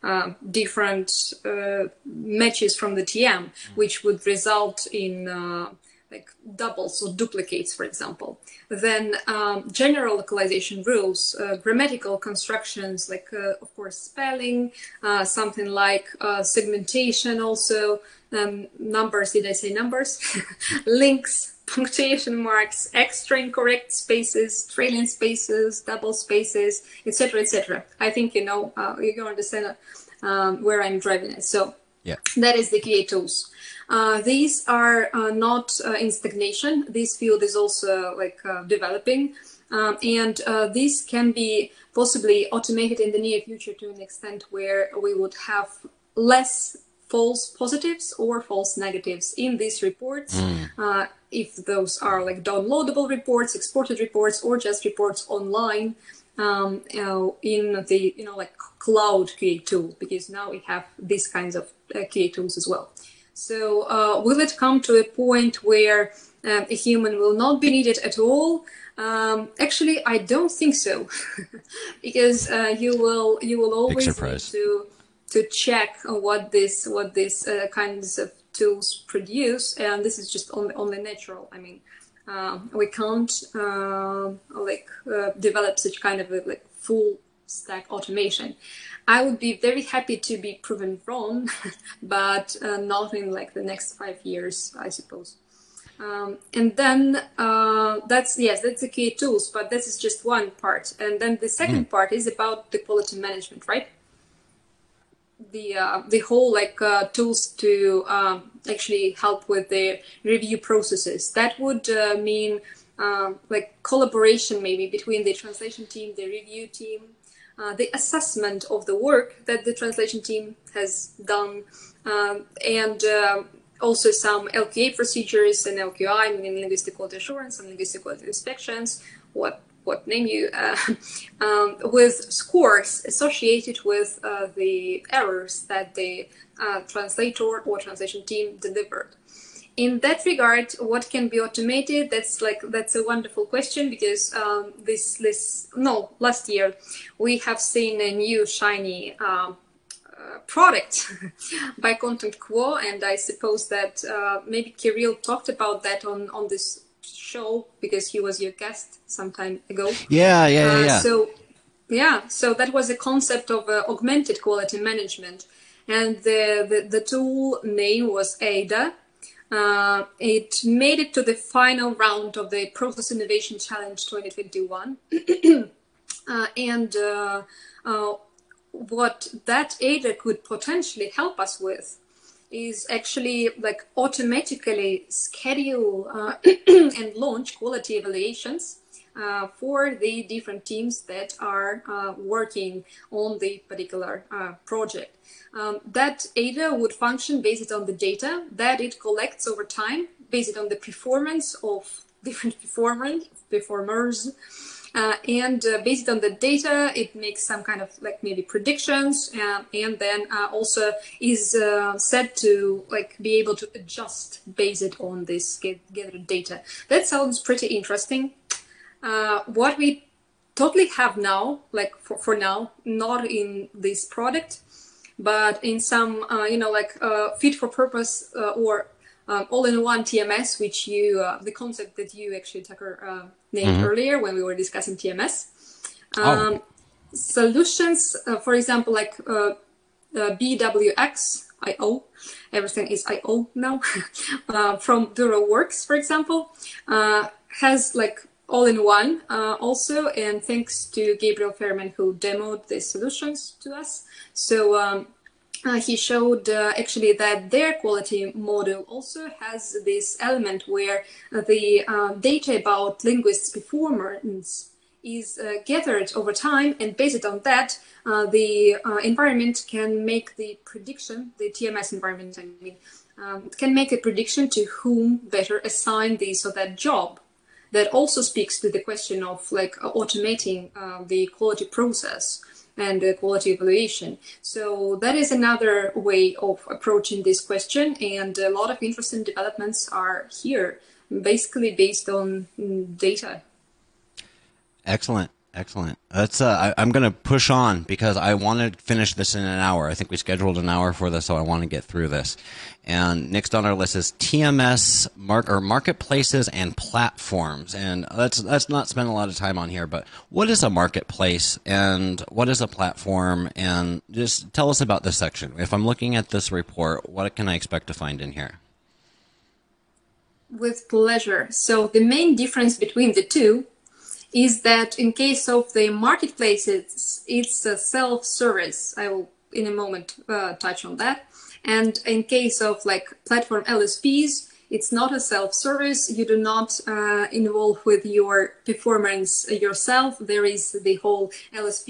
uh, different uh, matches from the TM, which would result in uh, like doubles or duplicates, for example. Then um, general localization rules, uh, grammatical constructions, like uh, of course spelling, uh, something like uh, segmentation, also um, numbers. Did I say numbers? Links, punctuation marks, extra incorrect spaces, trailing spaces, double spaces, etc., etc. I think you know uh, you understand um, where I'm driving it. So yeah. that is the key tools. Uh, these are uh, not uh, in stagnation. This field is also like uh, developing, um, and uh, this can be possibly automated in the near future to an extent where we would have less false positives or false negatives in these reports. Mm. if those are like downloadable reports, exported reports, or just reports online. Um, in the you know like cloud QA tool because now we have these kinds of QA tools as well. So uh, will it come to a point where um, a human will not be needed at all? Um, actually, I don't think so, because uh, you will you will always need to to check what this what these uh, kinds of tools produce, and this is just only only natural. I mean, um, we can't uh, like uh, develop such kind of a, like full stack automation. I would be very happy to be proven wrong, but uh, not in like the next five years, I suppose. Um, and then uh, that's yes, that's the key tools, but this is just one part. And then the second mm. part is about the quality management, right? The uh, the whole like uh, tools to um, actually help with the review processes. That would uh, mean um, like collaboration maybe between the translation team, the review team, uh, the assessment of the work that the translation team has done, um, and uh, also some LQA procedures and LQI, meaning linguistic quality assurance and linguistic quality inspections, what what name you, uh, um, with scores associated with uh, the errors that the uh, translator or translation team delivered. In that regard, what can be automated? That's like that's a wonderful question because um, this this no last year we have seen a new shiny um, uh, product by ContentQuo, and I suppose that uh, maybe Kirill talked about that on on this show because he was your guest some time ago. Yeah, yeah, yeah. Uh, yeah. so yeah, so that was a concept of uh, augmented quality management, and the, the the tool name was Ada uh, it made it to the final round of the Process Innovation Challenge 2021. uh, and uh, uh, what that ADA could potentially help us with is actually like automatically schedule uh, and launch quality evaluations uh, for the different teams that are uh, working on the particular uh, project. Um, that ADA would function based on the data that it collects over time, based on the performance of different performers, performers. Uh, and uh, based on the data, it makes some kind of like maybe predictions, uh, and then also is set to like be able to adjust based on this gathered data. That sounds pretty interesting. Uh, what we totally have now, like for, for now, not in this product, but in some, uh, you know, like uh, fit for purpose uh, or um, all-in-one TMS, which you, uh, the concept that you actually, Tucker, uh, named mm-hmm. earlier when we were discussing TMS. Oh. Um, oh. Solutions, for example, like BWX, IO, everything is IO now, from Bureau Works, for example, has like all in one uh, also and thanks to Gabriel Fairman who demoed the solutions to us. So um, uh, he showed uh, actually that their quality model also has this element where the uh, data about linguists performance is uh, gathered over time and based on that uh, the environment can make the prediction the tms environment i mean um, can make a prediction to whom better assign this or that job that also speaks to the question of like automating uh, the quality process and the quality evaluation. So that is another way of approaching this question, and a lot of interesting developments are here, basically based on mm, data. Excellent. Excellent. That's uh, I, am going to push on because I want to finish this in an hour. I think we scheduled an hour for this, so I want to get through this. And next on our list is TMS mark or marketplaces and platforms. And let's let's not spend a lot of time on here, but what is a marketplace and what is a platform? And just tell us about this section. If I'm looking at this report, what can I expect to find in here? With pleasure. So the main difference between the two is that in case of the marketplaces, it's a self-service. I will in a moment uh, touch on that. And in case of like platform LSPs, it's not a self-service. You do not uh, involve with your performance yourself. There is the whole LSP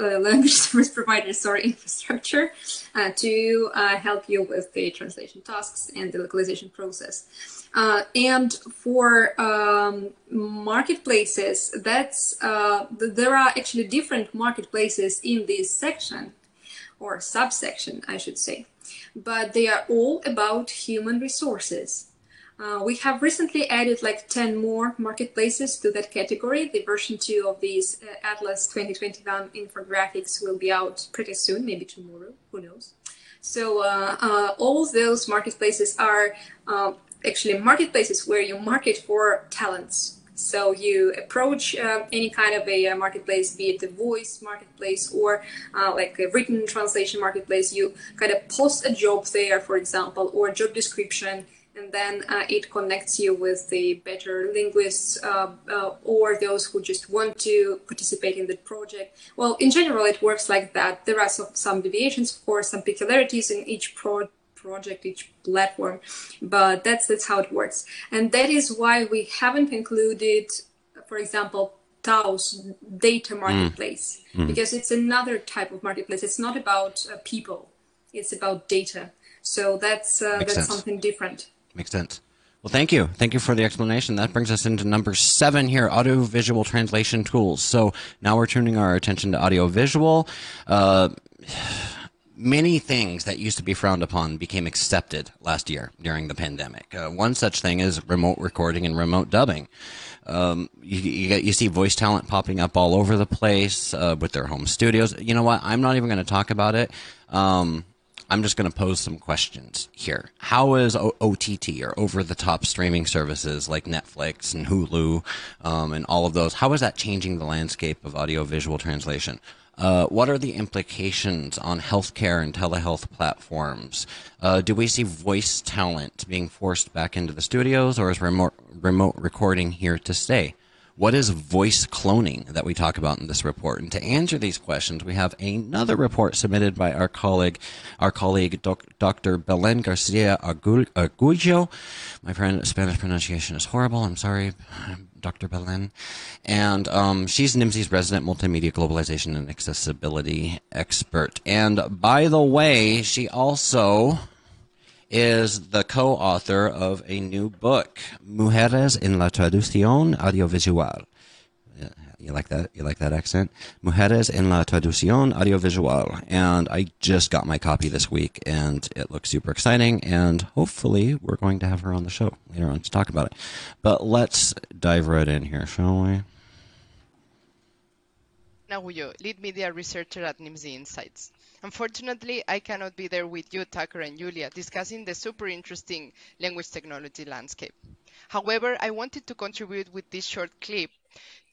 uh, language service provider sorry infrastructure uh, to uh, help you with the translation tasks and the localization process. Uh, and for um, marketplaces, that's uh, there are actually different marketplaces in this section or subsection, I should say, but they are all about human resources. Uh, we have recently added like 10 more marketplaces to that category. The version 2 of these uh, Atlas 2021 infographics will be out pretty soon, maybe tomorrow, who knows. So uh, uh all those marketplaces are uh, actually marketplaces where you market for talents. So you approach uh, any kind of a, uh, marketplace, be it a voice marketplace or uh, like a written translation marketplace. You kind of post a job there, for example, or a job description, and then uh, it connects you with the better linguists uh, uh, or those who just want to participate in the project. Well, in general, it works like that. There are some, some deviations, of course, some peculiarities in each pro- project, each platform, but that's that's how it works. And that is why we haven't included, for example, TAUS data mm. marketplace mm. because it's another type of marketplace. It's not about uh, people; it's about data. So that's uh, that's sense. something different. Makes sense. Well, thank you. Thank you for the explanation. That brings us into number seven here, audio-visual translation tools. So now we're turning our attention to audio-visual. Uh, many things that used to be frowned upon became accepted last year during the pandemic. Uh, one such thing is remote recording and remote dubbing. Um, you, you, you, see voice talent popping up all over the place uh, with their home studios. You know what? I'm not even going to talk about it. Um, I'm just going to pose some questions here. How is o- OTT or over the top streaming services like Netflix and Hulu um, and all of those, how is that changing the landscape of audio visual translation? Uh, what are the implications on healthcare and telehealth platforms? Uh, do we see voice talent being forced back into the studios, or is remote, remote recording here to stay? What is voice cloning that we talk about in this report? And to answer these questions, we have another report submitted by our colleague, our colleague doc, Dr. Belen Garcia Arguello. My friend, Spanish pronunciation is horrible. I'm sorry, Dr. Belen. And um, she's Nimdzi's resident multimedia globalization and accessibility expert. And by the way, she also is the co-author of a new book, Mujeres en la Traducción Audiovisual. You like that? You like that accent? Mujeres en la Traducción Audiovisual. And I just got my copy this week and it looks super exciting. And hopefully we're going to have her on the show later on to talk about it. But let's dive right in here, shall we? Agulló, lead media researcher at Nimdzi Insights. Unfortunately, I cannot be there with you, Tucker and Julia, discussing the super interesting language technology landscape. However, I wanted to contribute with this short clip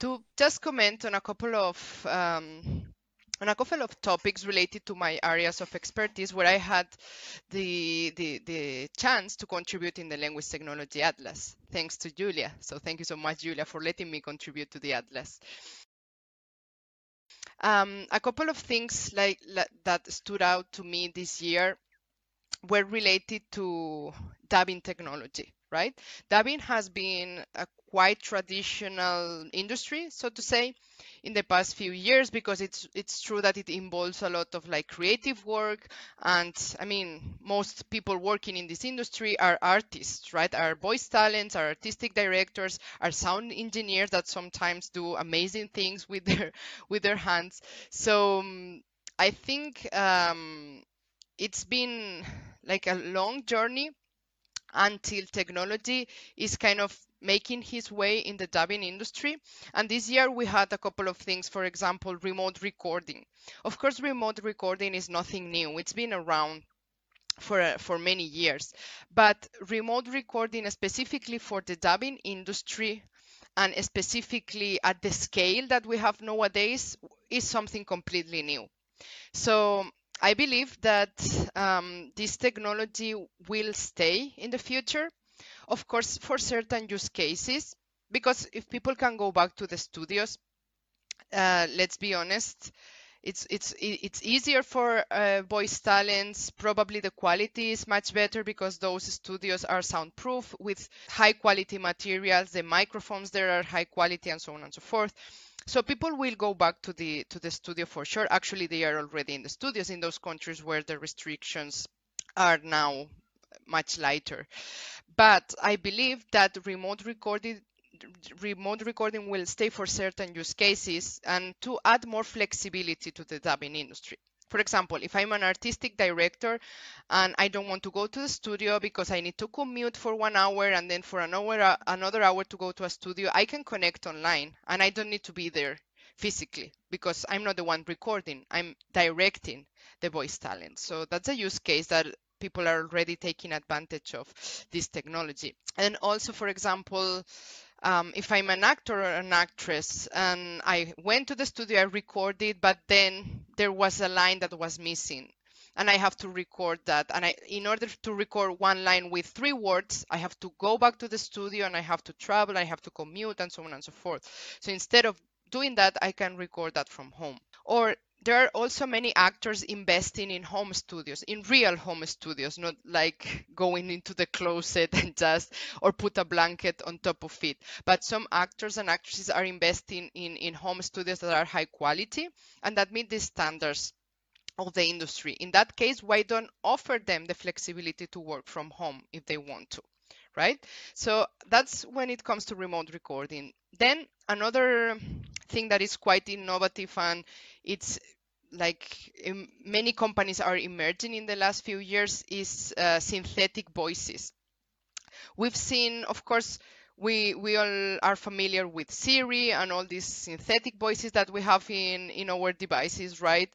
to just comment on a couple of um, on a couple of topics related to my areas of expertise where I had the, the, the chance to contribute in the Language Technology Atlas, thanks to Julia. So thank you so much, Julia, for letting me contribute to the Atlas. Um, a couple of things like, that stood out to me this year were related to dubbing technology right? Dubbing has been a quite traditional industry, so to say, in the past few years because it's it's true that it involves a lot of like creative work and I mean most people working in this industry are artists, right? Are voice talents, are artistic directors, are sound engineers that sometimes do amazing things with their with their hands. So um, I think um, it's been like a long journey until technology is kind of making his way in the dubbing industry. And this year we had a couple of things, for example, remote recording. Of course, remote recording is nothing new. It's been around for uh, for many years, but remote recording specifically for the dubbing industry and specifically at the scale that we have nowadays is something completely new. So I believe that um, this technology will stay in the future, of course, for certain use cases, because if people can go back to the studios, uh, let's be honest, it's it's it's easier for uh, voice talents. Probably the quality is much better because those studios are soundproof with high quality materials. The microphones there are high quality, and so on and so forth. So people will go back to the to the studio for sure. Actually, they are already in the studios in those countries where the restrictions are now much lighter. But I believe that remote recording remote recording will stay for certain use cases and to add more flexibility to the dubbing industry. For example, if I'm an artistic director and I don't want to go to the studio because I need to commute for one hour and then for an hour, another hour to go to a studio, I can connect online and I don't need to be there physically because I'm not the one recording. I'm directing the voice talent. So that's a use case that people are already taking advantage of this technology. And also, for example, um, if I'm an actor or an actress and I went to the studio, I recorded, but then there was a line that was missing. and I have to record that. And I, in order to record one line with three words, I have to go back to the studio and I have to travel, I have to commute, and so on and so forth. So instead of doing that, I can record that from home. Or there are also many actors investing in home studios, in real home studios, not like going into the closet and just or put a blanket on top of it. But some actors and actresses are investing in, in home studios that are high quality and that meet the standards of the industry. In that case, why don't offer them the flexibility to work from home if they want to? Right? So that's when it comes to remote recording. Then another thing that is quite innovative and it's like many companies are emerging in the last few years is uh, synthetic voices. We've seen, of course, we we all are familiar with Siri and all these synthetic voices that we have in in our devices, right?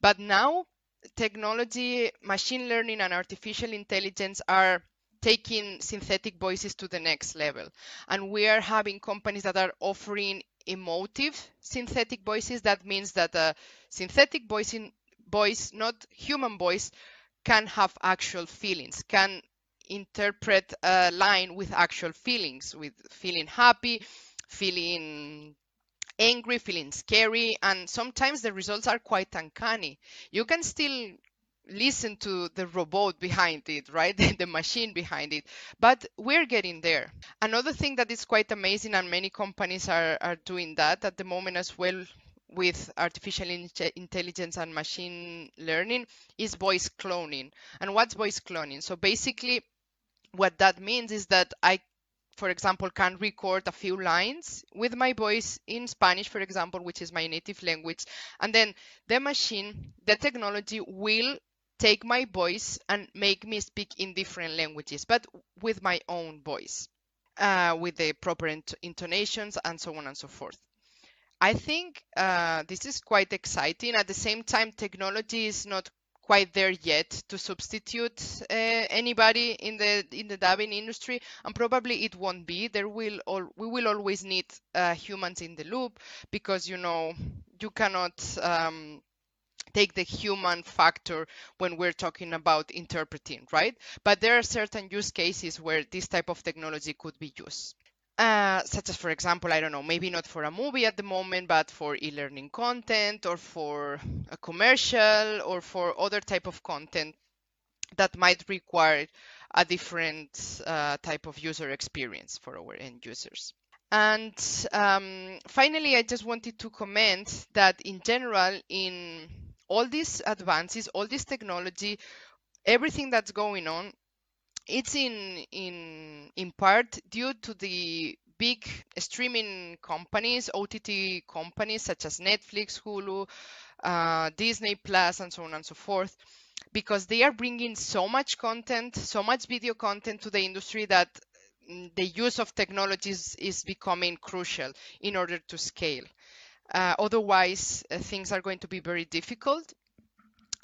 But now technology, machine learning and artificial intelligence are taking synthetic voices to the next level. And we are having companies that are offering emotive synthetic voices. That means that a synthetic voice, in, voice, not human voice, can have actual feelings, can interpret a line with actual feelings, with feeling happy, feeling angry, feeling scary, and sometimes the results are quite uncanny. You can still listen to the robot behind it, right? the machine behind it. But we're getting there. Another thing that is quite amazing, and many companies are, are doing that at the moment as well with artificial intelligence and machine learning, is voice cloning. And what's voice cloning? So basically, what that means is that I for example, can record a few lines with my voice in Spanish, for example, which is my native language. And then the machine, the technology will take my voice and make me speak in different languages, but with my own voice, uh, with the proper int- intonations and so on and so forth. I think uh, this is quite exciting. At the same time, technology is not quite there yet to substitute uh, anybody in the in the dubbing industry, and probably it won't be. There will all we will always need uh, humans in the loop because you know you cannot. Um, take the human factor when we're talking about interpreting, right? But there are certain use cases where this type of technology could be used. Uh, such as, for example, I don't know, maybe not for a movie at the moment, but for e-learning content or for a commercial or for other type of content that might require a different uh, type of user experience for our end users. And um, finally, I just wanted to comment that in general, in all these advances, all this technology, everything that's going on, it's in in in part due to the big streaming companies, OTT companies such as Netflix, Hulu, uh, Disney Plus, and so on and so forth, because they are bringing so much content, so much video content to the industry that mm, the use of technologies is becoming crucial in order to scale. Uh, otherwise, uh, things are going to be very difficult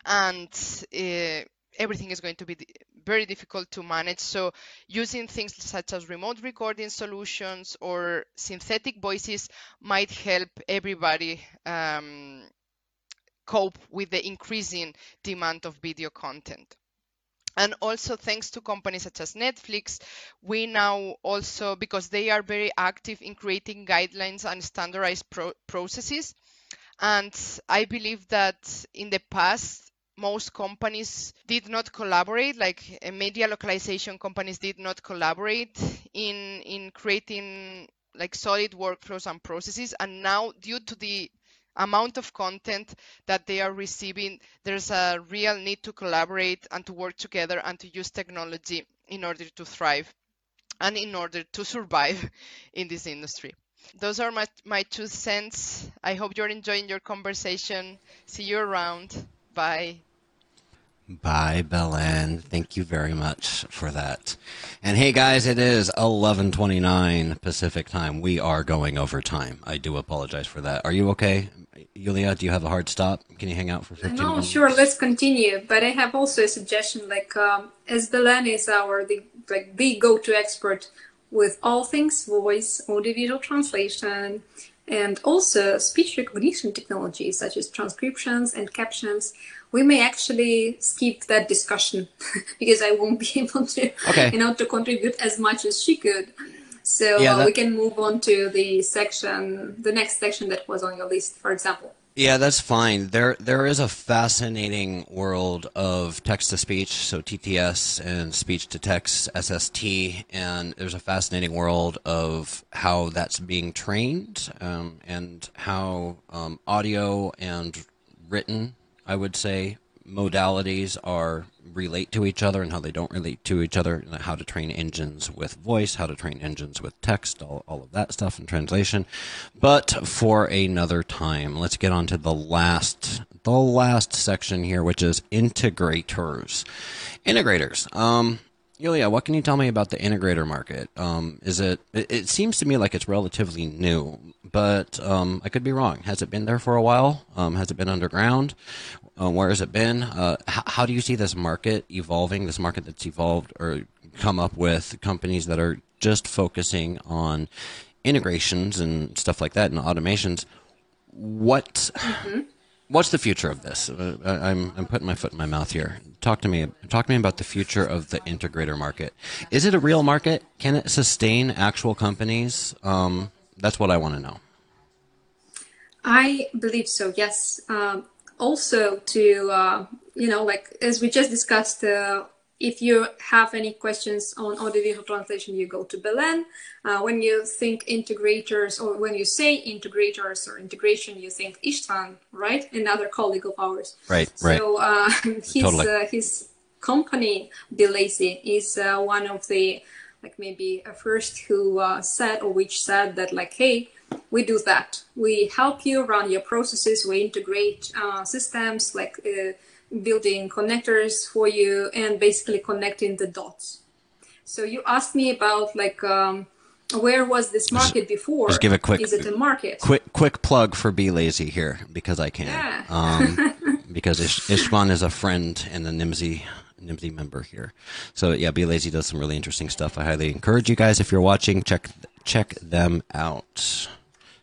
and uh, everything is going to be very difficult to manage. So using things such as remote recording solutions or synthetic voices might help everybody um, cope with the increasing demand of video content. And also, thanks to companies such as Netflix, we now also, because they are very active in creating guidelines and standardized pro- processes. And I believe that in the past, most companies did not collaborate, like uh, media localization companies did not collaborate in, in creating like solid workflows and processes. And now, due to the amount of content that they are receiving, there's a real need to collaborate and to work together and to use technology in order to thrive and in order to survive in this industry. Those are my, my two cents. I hope you're enjoying your conversation. See you around. Bye. Bye, Belen. Thank you very much for that. And hey, guys, it is 11:29 Pacific time. We are going over time. I do apologize for that. Are you okay, Julia? Do you have a hard stop? Can you hang out for 15 no, minutes? sure. Let's continue. But I have also a suggestion. Like, um, as Belen is our the like the go-to expert with all things voice, audiovisual translation, and also speech recognition technologies such as transcriptions and captions, we may actually skip that discussion because I won't be able to, okay. you know, to contribute as much as she could. So yeah, uh, that... we can move on to the section, the next section that was on your list, for example. Yeah, that's fine. There, there is a fascinating world of text to speech, so TTS and speech to text SST, and there's a fascinating world of how that's being trained um, and how um, audio and written, I would say, modalities are relate to each other and how they don't relate to each other, and how to train engines with voice, how to train engines with text, all, all of that stuff and translation. But for another time, let's get on to the last the last section here, which is integrators. Integrators. Um, Yulia, what can you tell me about the integrator market? Um, is it, it, it? seems to me like it's relatively new, but um, I could be wrong. Has it been there for a while? Um, has it been underground? Uh, where has it been? Uh, h- how do you see this market evolving? This market that's evolved or come up with companies that are just focusing on integrations and stuff like that and automations. What? Mm-hmm what's the future of this? Uh, I'm I'm putting my foot in my mouth here. Talk to me. Talk to me about the future of the integrator market. Is it a real market? Can it sustain actual companies? Um, that's what I want to know. I believe so. Yes. Um, also, to uh, you know, like as we just discussed, uh, if you have any questions on audio-visual translation, you go to Belen. Uh, when you think integrators, or when you say integrators or integration, you think Istvan, right? Another colleague of ours. Right, right. So uh, his totally. uh, his company, BeLazy, is uh, one of the like maybe a first who uh, said or which said that like, hey, we do that. We help you run your processes. We integrate uh, systems like building connectors for you and basically connecting the dots. So you asked me about like um, where was this market before? Just give a quick. Is it a market? Quick, quick plug for BeLazy here because I can. Yeah. Um, because Ish- Istvan is a friend and a Nimdzi Nimdzi member here. So yeah, BeLazy does some really interesting stuff. I highly encourage you guys if you're watching, check check them out.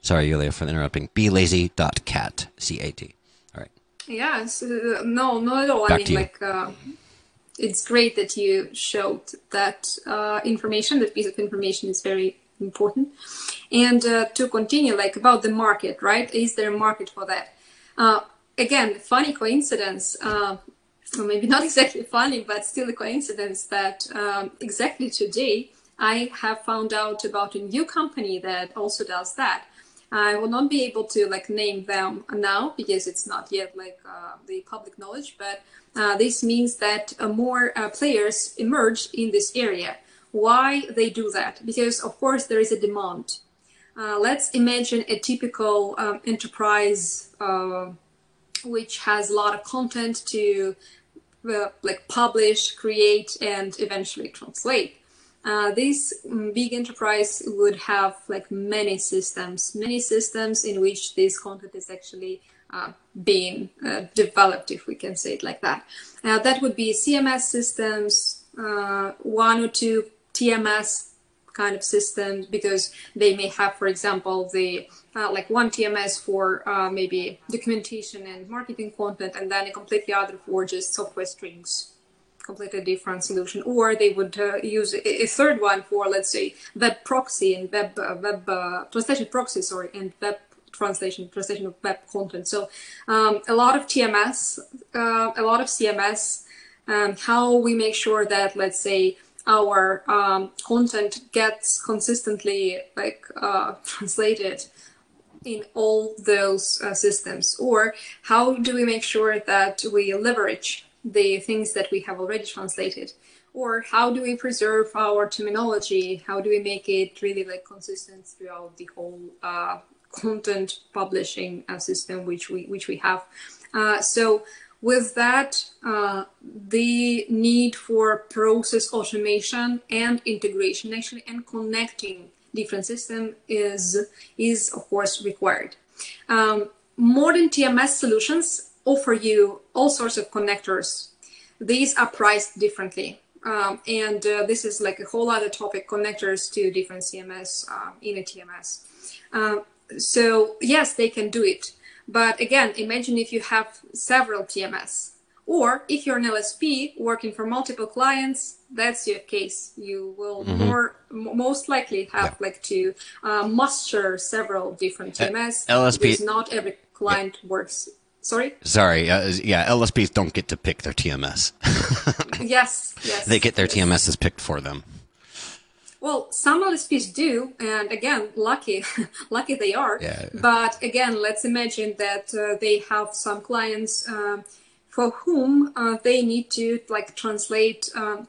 Sorry, Yulia, for interrupting. BeLazy.cat, C A T. All right. Yes, uh, no, not at all. Back I mean, like, uh, it's great that you showed that uh, information. That piece of information is very important. And uh, to continue, like about the market, right? Is there a market for that? Uh, again, funny coincidence. Uh, or maybe not exactly funny, but still a coincidence that um, exactly today I have found out about a new company that also does that. I will not be able to like name them now because it's not yet like uh, the public knowledge, but uh, this means that uh, more uh, players emerge in this area. Why they do that? Because of course there is a demand. Uh, let's imagine a typical um, enterprise uh, which has a lot of content to like publish, create, and eventually translate uh, this big enterprise would have like many systems, many systems in which this content is actually uh, being uh, developed, if we can say it like that. Now, that would be CMS systems, uh, one or two TMS kind of systems, because they may have, for example, the uh, like one TMS for uh, maybe documentation and marketing content, and then a completely other for just software strings completely different solution, or they would uh, use a, third one for, let's say, web proxy and web uh, web uh, translation proxy, sorry, and web translation translation of web content. So um, a lot of TMS, uh, a lot of CMS, um, how we make sure that, let's say, our um, content gets consistently like uh, translated in all those uh, systems, or how do we make sure that we leverage the things that we have already translated? Or how do we preserve our terminology? How do we make it really like consistent throughout the whole uh, content publishing uh, system which we which we have? Uh, so with that uh, the need for process automation and integration actually and connecting different systems is is of course required. Um, modern tms solutions offer you all sorts of connectors. These are priced differently. Um, and uh, this is like a whole other topic connectors to different CMS uh, in a TMS. Uh, so, yes, they can do it. But again, imagine if you have several TMS. Or if you're an LSP working for multiple clients, that's your case. You will mm-hmm. more most likely have yeah. like to uh, muster several different TMS. LSP because not every client yeah. works Sorry? Sorry. Uh, yeah, LSPs don't get to pick their TMS. yes, yes. They get their yes. TMSs picked for them. Well, some LSPs do, and again, lucky, lucky they are. Yeah. But again, let's imagine that uh, they have some clients uh, for whom uh, they need to like translate um,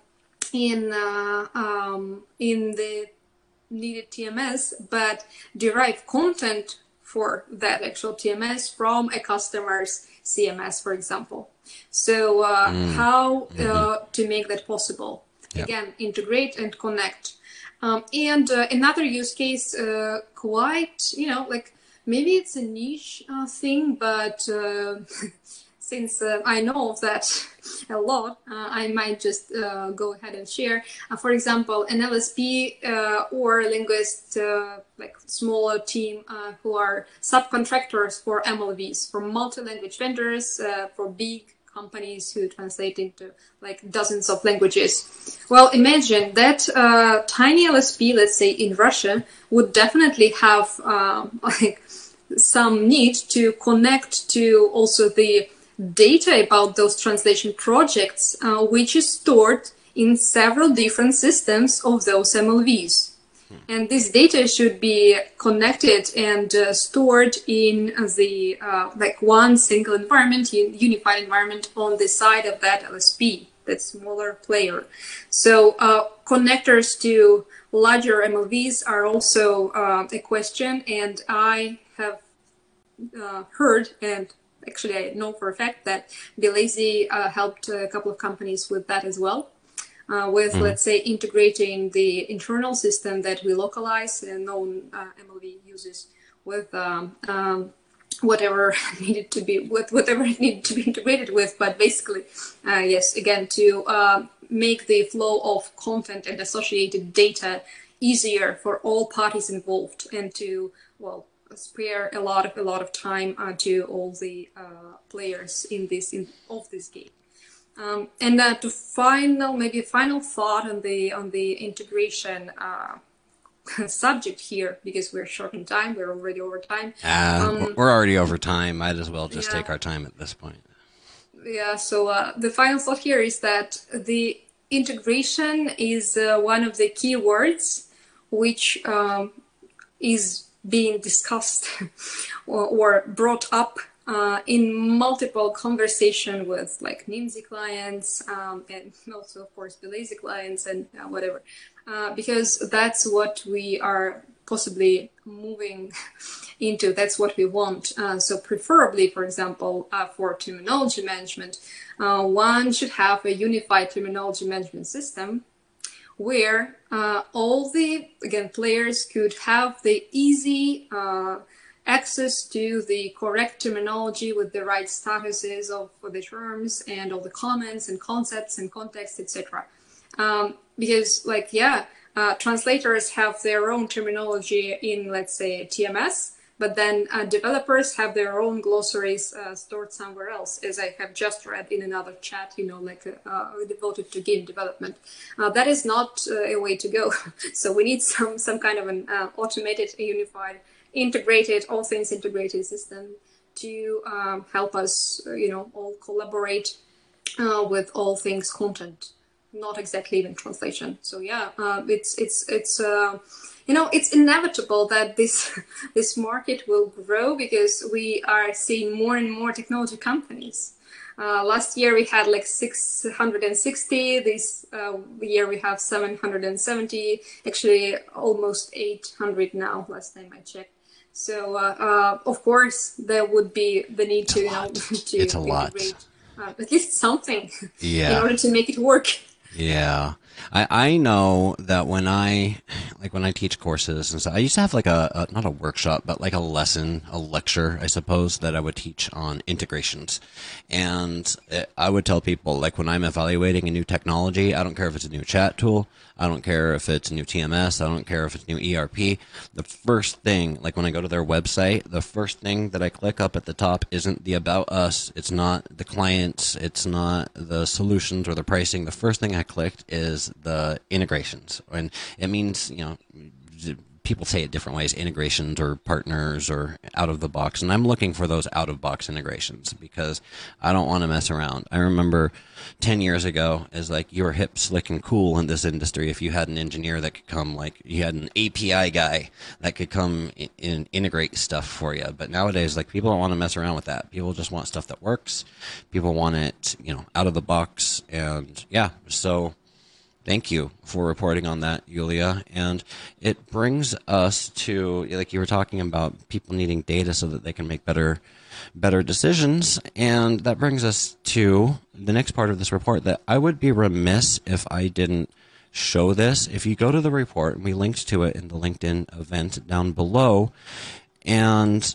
in uh, um, in the needed TMS, but derive content for that actual TMS from a customer's CMS, for example. So, uh, mm. how uh, mm-hmm. to make that possible? Yep. Again, integrate and connect. Um, and uh, another use case, uh, quite, you know, like maybe it's a niche uh, thing, but uh, since uh, I know of that a lot, uh, I might just uh, go ahead and share. Uh, for example, an LSP uh, or linguist, uh, like smaller team who are subcontractors for MLVs, for multi-language vendors, for big companies who translate into like dozens of languages. Well, imagine that tiny LSP, let's say in Russia, would definitely have um, like some need to connect to also the data about those translation projects, uh, which is stored in several different systems of those MLVs. And this data should be connected and uh, stored in the uh, like one single environment, unified environment on the side of that LSP, that smaller player. So uh, connectors to larger MLVs are also uh, a question, and I have uh, heard and actually I know for a fact that Belazy uh, helped a couple of companies with that as well. Uh, with mm. let's say integrating the internal system that we localize and known uh, MLV uses with um, um, whatever needed to be with whatever needed to be integrated with. But basically, uh, yes, again to uh, make the flow of content and associated data easier for all parties involved and to well spare a lot of a lot of time uh, to all the uh, players in this in of this game. Um, and uh, to final maybe a final thought on the on the integration uh, subject here because we're short in time we're already over time uh, um, we're already over time might as well just yeah. take our time at this point yeah so uh, the final thought here is that the integration is uh, one of the key words which um, is being discussed or, or, brought up uh, in multiple conversation with like Nimdzi clients um, and also of course Belazy clients and uh, whatever, uh, because that's what we are possibly moving into. That's what we want. Uh, so preferably, for example, uh, for terminology management, uh, one should have a unified terminology management system where uh, all the again players could have the easy uh, access to the correct terminology with the right statuses of the terms and all the comments and concepts and context etc um, because like yeah uh, translators have their own terminology in let's say tms but then uh, developers have their own glossaries uh, stored somewhere else, as I have just read in another chat, you know, like uh, uh devoted to game development. Uh, that is not uh, a way to go. so we need some some kind of an automated, unified, integrated, all things integrated system to um, help us, you know, all collaborate with all things content, not exactly even translation. So yeah, it's it's it's you know it's inevitable that this this market will grow because we are seeing more and more technology companies. Uh, last year we had like 660 this uh, year we have 770 actually almost 800 now last time i checked. So uh, uh of course there would be the need to you know to it's a lot. uh, at least something yeah. in order to make it work. Yeah. I, I know that when I like when I teach courses and stuff, I used to have like a, a not a workshop, but like a lesson, a lecture, I suppose, that I would teach on integrations. And it, I would tell people like when I'm evaluating a new technology, I don't care if it's a new chat tool, I don't care if it's a new TMS, I don't care if it's new ERP. The first thing, like when I go to their website, the first thing that I click up at the top isn't the about us, it's not the clients, it's not the solutions or the pricing. The first thing I clicked is the integrations. And it means, you know, people say it different ways integrations or partners or out of the box. And i'm looking for those out of box integrations because i don't want to mess around. I remember 10 years ago is like you were hip slick and cool in this industry if you had an engineer that could come like you had an api guy that could come and integrate stuff for you but nowadays like people don't want to mess around with that. People just want stuff that works. People want it you know out of the box. And yeah so Thank you for reporting on that, Yulia. And it brings us to, like you were talking about, people needing data so that they can make better, better decisions. And that brings us to the next part of this report that I would be remiss if I didn't show this. If you go to the report, and we linked to it in the LinkedIn event down below, and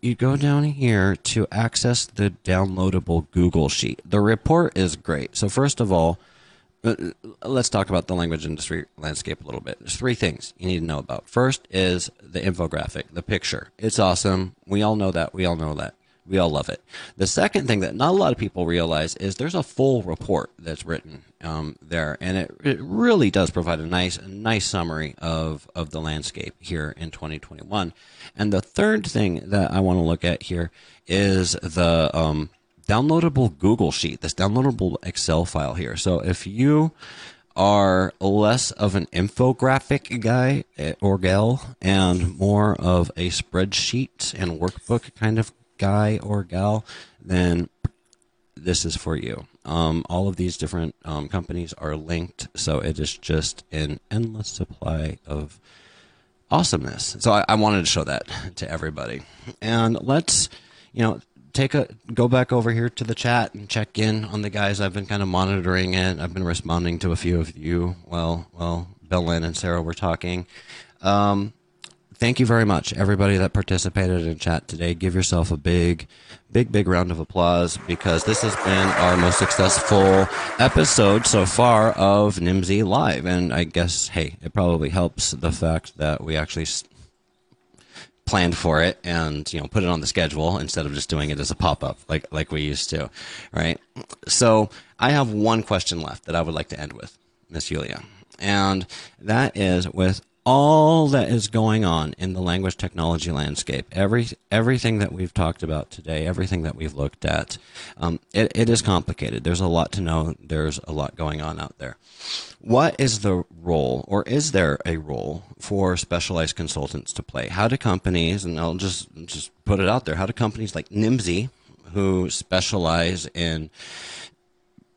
you go down here to access the downloadable Google Sheet. The report is great. So first of all, let's talk about the language industry landscape a little bit. There's three things you need to know about. First is the infographic, the picture. It's awesome. We all know that. We all know that. We all love it. The second thing that not a lot of people realize is there's a full report that's written um, there, and it, it really does provide a nice, nice summary of, of the landscape here in 2021. And the third thing that I want to look at here is the um, downloadable Google Sheet, this downloadable Excel file here. So if you are less of an infographic guy eh, or gal and more of a spreadsheet and workbook kind of guy or gal, then this is for you. Um, all of these different um, companies are linked, so it is just an endless supply of awesomeness. So I, I wanted to show that to everybody. And let's, you know, take a go back over here to the chat and check in on the guys. I've been kind of monitoring it. I've been responding to a few of you. Well, well, Belen and Sarah were talking. Um, thank you very much, everybody that participated in chat today. Give yourself a big, big, big round of applause because this has been our most successful episode so far of Nimdzi Live. And I guess, hey, it probably helps the fact that we actually planned for it and you know put it on the schedule instead of just doing it as a pop-up like like we used to right? So i have one question left that i would like to end with miss julia and that is with all that is going on in the language technology landscape, every everything that we've talked about today, everything that we've looked at, um, it, it is complicated. There's a lot to know. There's a lot going on out there. What is the role, or is there a role for specialized consultants to play? How do companies, and I'll just just put it out there, how do companies like Nimdzi, who specialize in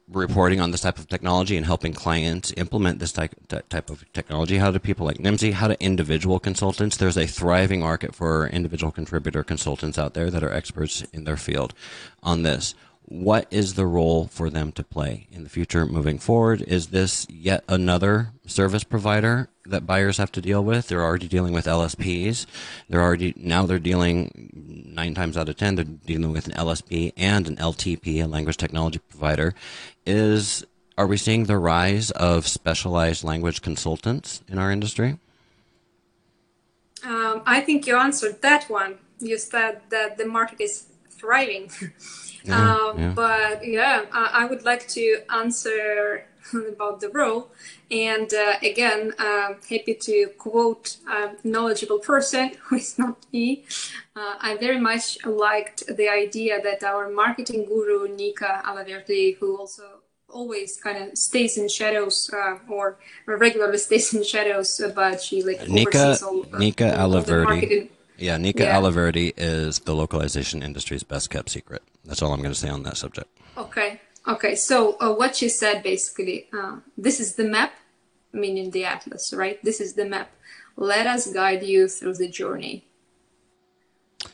reporting on this type of technology and helping clients implement this type, type of technology? How do people like Nimdzi, how do individual consultants? There's a thriving market for individual contributor consultants out there that are experts in their field on this what is the role for them to play in the future moving forward? Is this yet another service provider that buyers have to deal with? They're already dealing with LSPs. They're already now they're dealing nine times out of ten they're dealing with an LSP and an LTP, a language technology provider. Is are we seeing the rise of specialized language consultants in our industry? Um, I think you answered that one. You said that the market is thriving. Yeah, um, yeah. But yeah, I, I, would like to answer about the role. And uh, again, uh, happy to quote a knowledgeable person who is not me. Uh, I very much liked the idea that our marketing guru, Nika Alaverdi, who also always kind of stays in shadows uh, or regularly stays in shadows, but she like Nika, all, Nika Alaverdi. Yeah, Nika yeah. Alaverdi is the localization industry's best kept secret. That's all I'm going to say on that subject. Okay. Okay. So uh, what she said basically, uh, this is the map, meaning the atlas, right? This is the map. Let us guide you through the journey.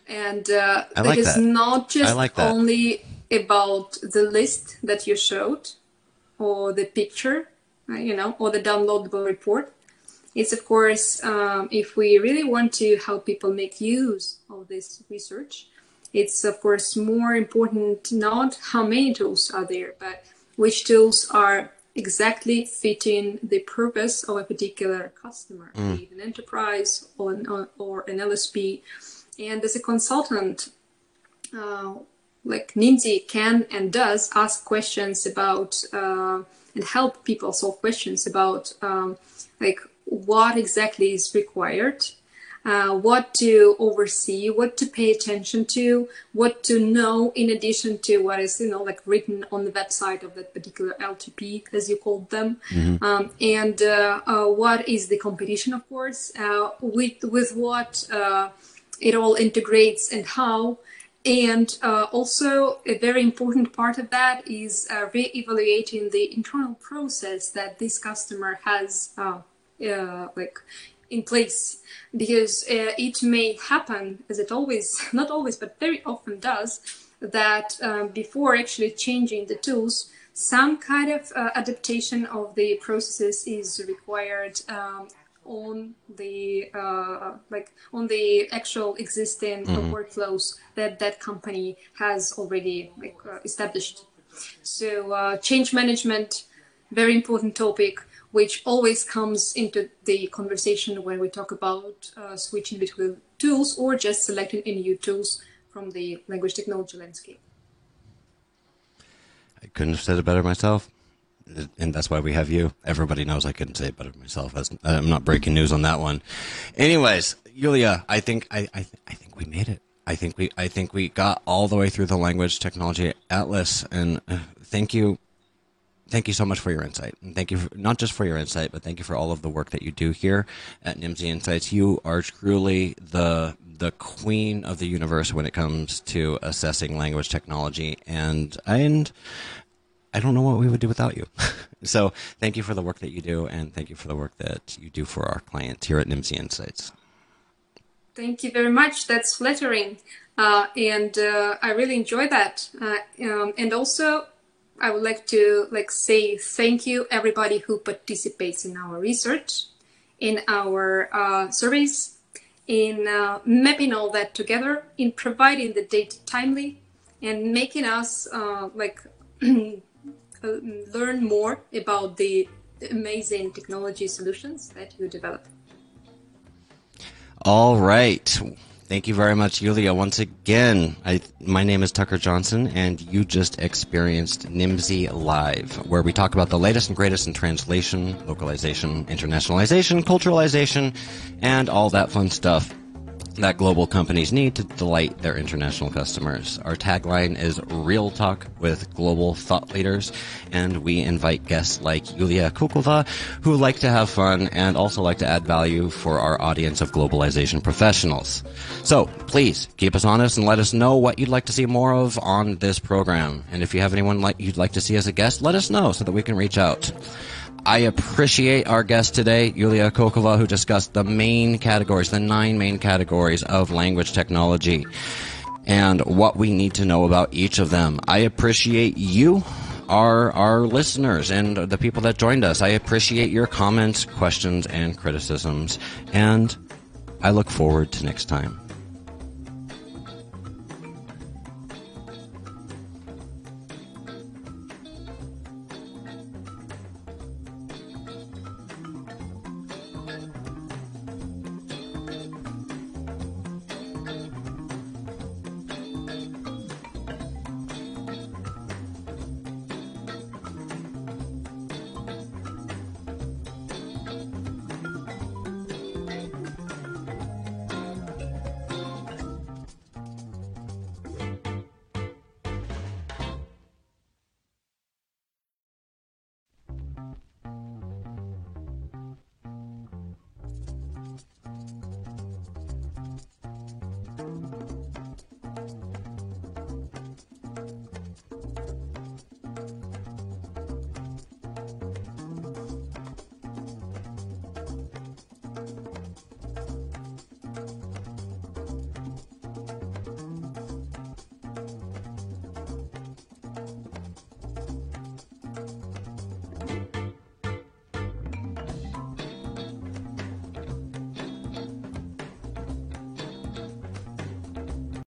And uh, like it is that. not just like only about the list that you showed or the picture, uh, you know, or the downloadable report. It's of course, um, if we really want to help people make use of this research, it's of course more important not how many tools are there, but which tools are exactly fitting the purpose of a particular customer, mm. be it an enterprise or an, or an LSP. And as a consultant, uh, like Nimdzi can and does ask questions about uh, and help people solve questions about um, like what exactly is required uh, what to oversee, what to pay attention to, what to know in addition to what is you know like written on the website of that particular LTP, as you called them, mm-hmm. um, and uh, uh, what is the competition, of course, uh, with with what uh, it all integrates and how. And uh, also, a very important part of that is re-evaluating the internal process that this customer has like in place because uh, it may happen as it always not always but very often does that um, before actually changing the tools some kind of uh, adaptation of the processes is required um, on the uh, like on the actual existing mm-hmm. workflows that that company has already like, uh, established so uh, change management very important topic which always comes into the conversation when we talk about uh, switching between tools or just selecting any new tools from the language technology landscape. I couldn't have said it better myself. And that's why we have you. Everybody knows I couldn't say it better myself. I'm not breaking news on that one. Anyways, Julia, I think I, I, I think we made it. I think we I think we got all the way through the language technology atlas, and uh, thank you thank you so much for your insight. And thank you for, not just for your insight, but thank you for all of the work that you do here at Nimdzi Insights. You are truly the the queen of the universe when it comes to assessing language technology and and I don't know what we would do without you. so thank you for the work that you do and thank you for the work that you do for our clients here at Nimdzi Insights. Thank you very much. That's flattering. Uh, and uh, I really enjoy that. Uh, um, and also, I would like to like say thank you everybody who participates in our research, in our uh, surveys, in uh, mapping all that together, in providing the data timely, and making us uh, like learn more about the amazing technology solutions that you develop. All right. Thank you very much, Yulia. Once again, I, my name is Tucker Johnson, and you just experienced Nimdzi Live, where we talk about the latest and greatest in translation, localization, internationalization, culturalization, and all that fun stuff that global companies need to delight their international customers. Our tagline is Real Talk with Global Thought Leaders, and we invite guests like Yulia Akhulkova, who like to have fun and also like to add value for our audience of globalization professionals. So please keep us honest and let us know what you'd like to see more of on this program. And if you have anyone like you'd like to see as a guest, let us know so that we can reach out. I appreciate our guest today, Yulia Akhulkova, who discussed the main categories, the nine main categories of language technology, and what we need to know about each of them. I appreciate you, our our listeners, and the people that joined us. I appreciate your comments, questions, and criticisms, and I look forward to next time.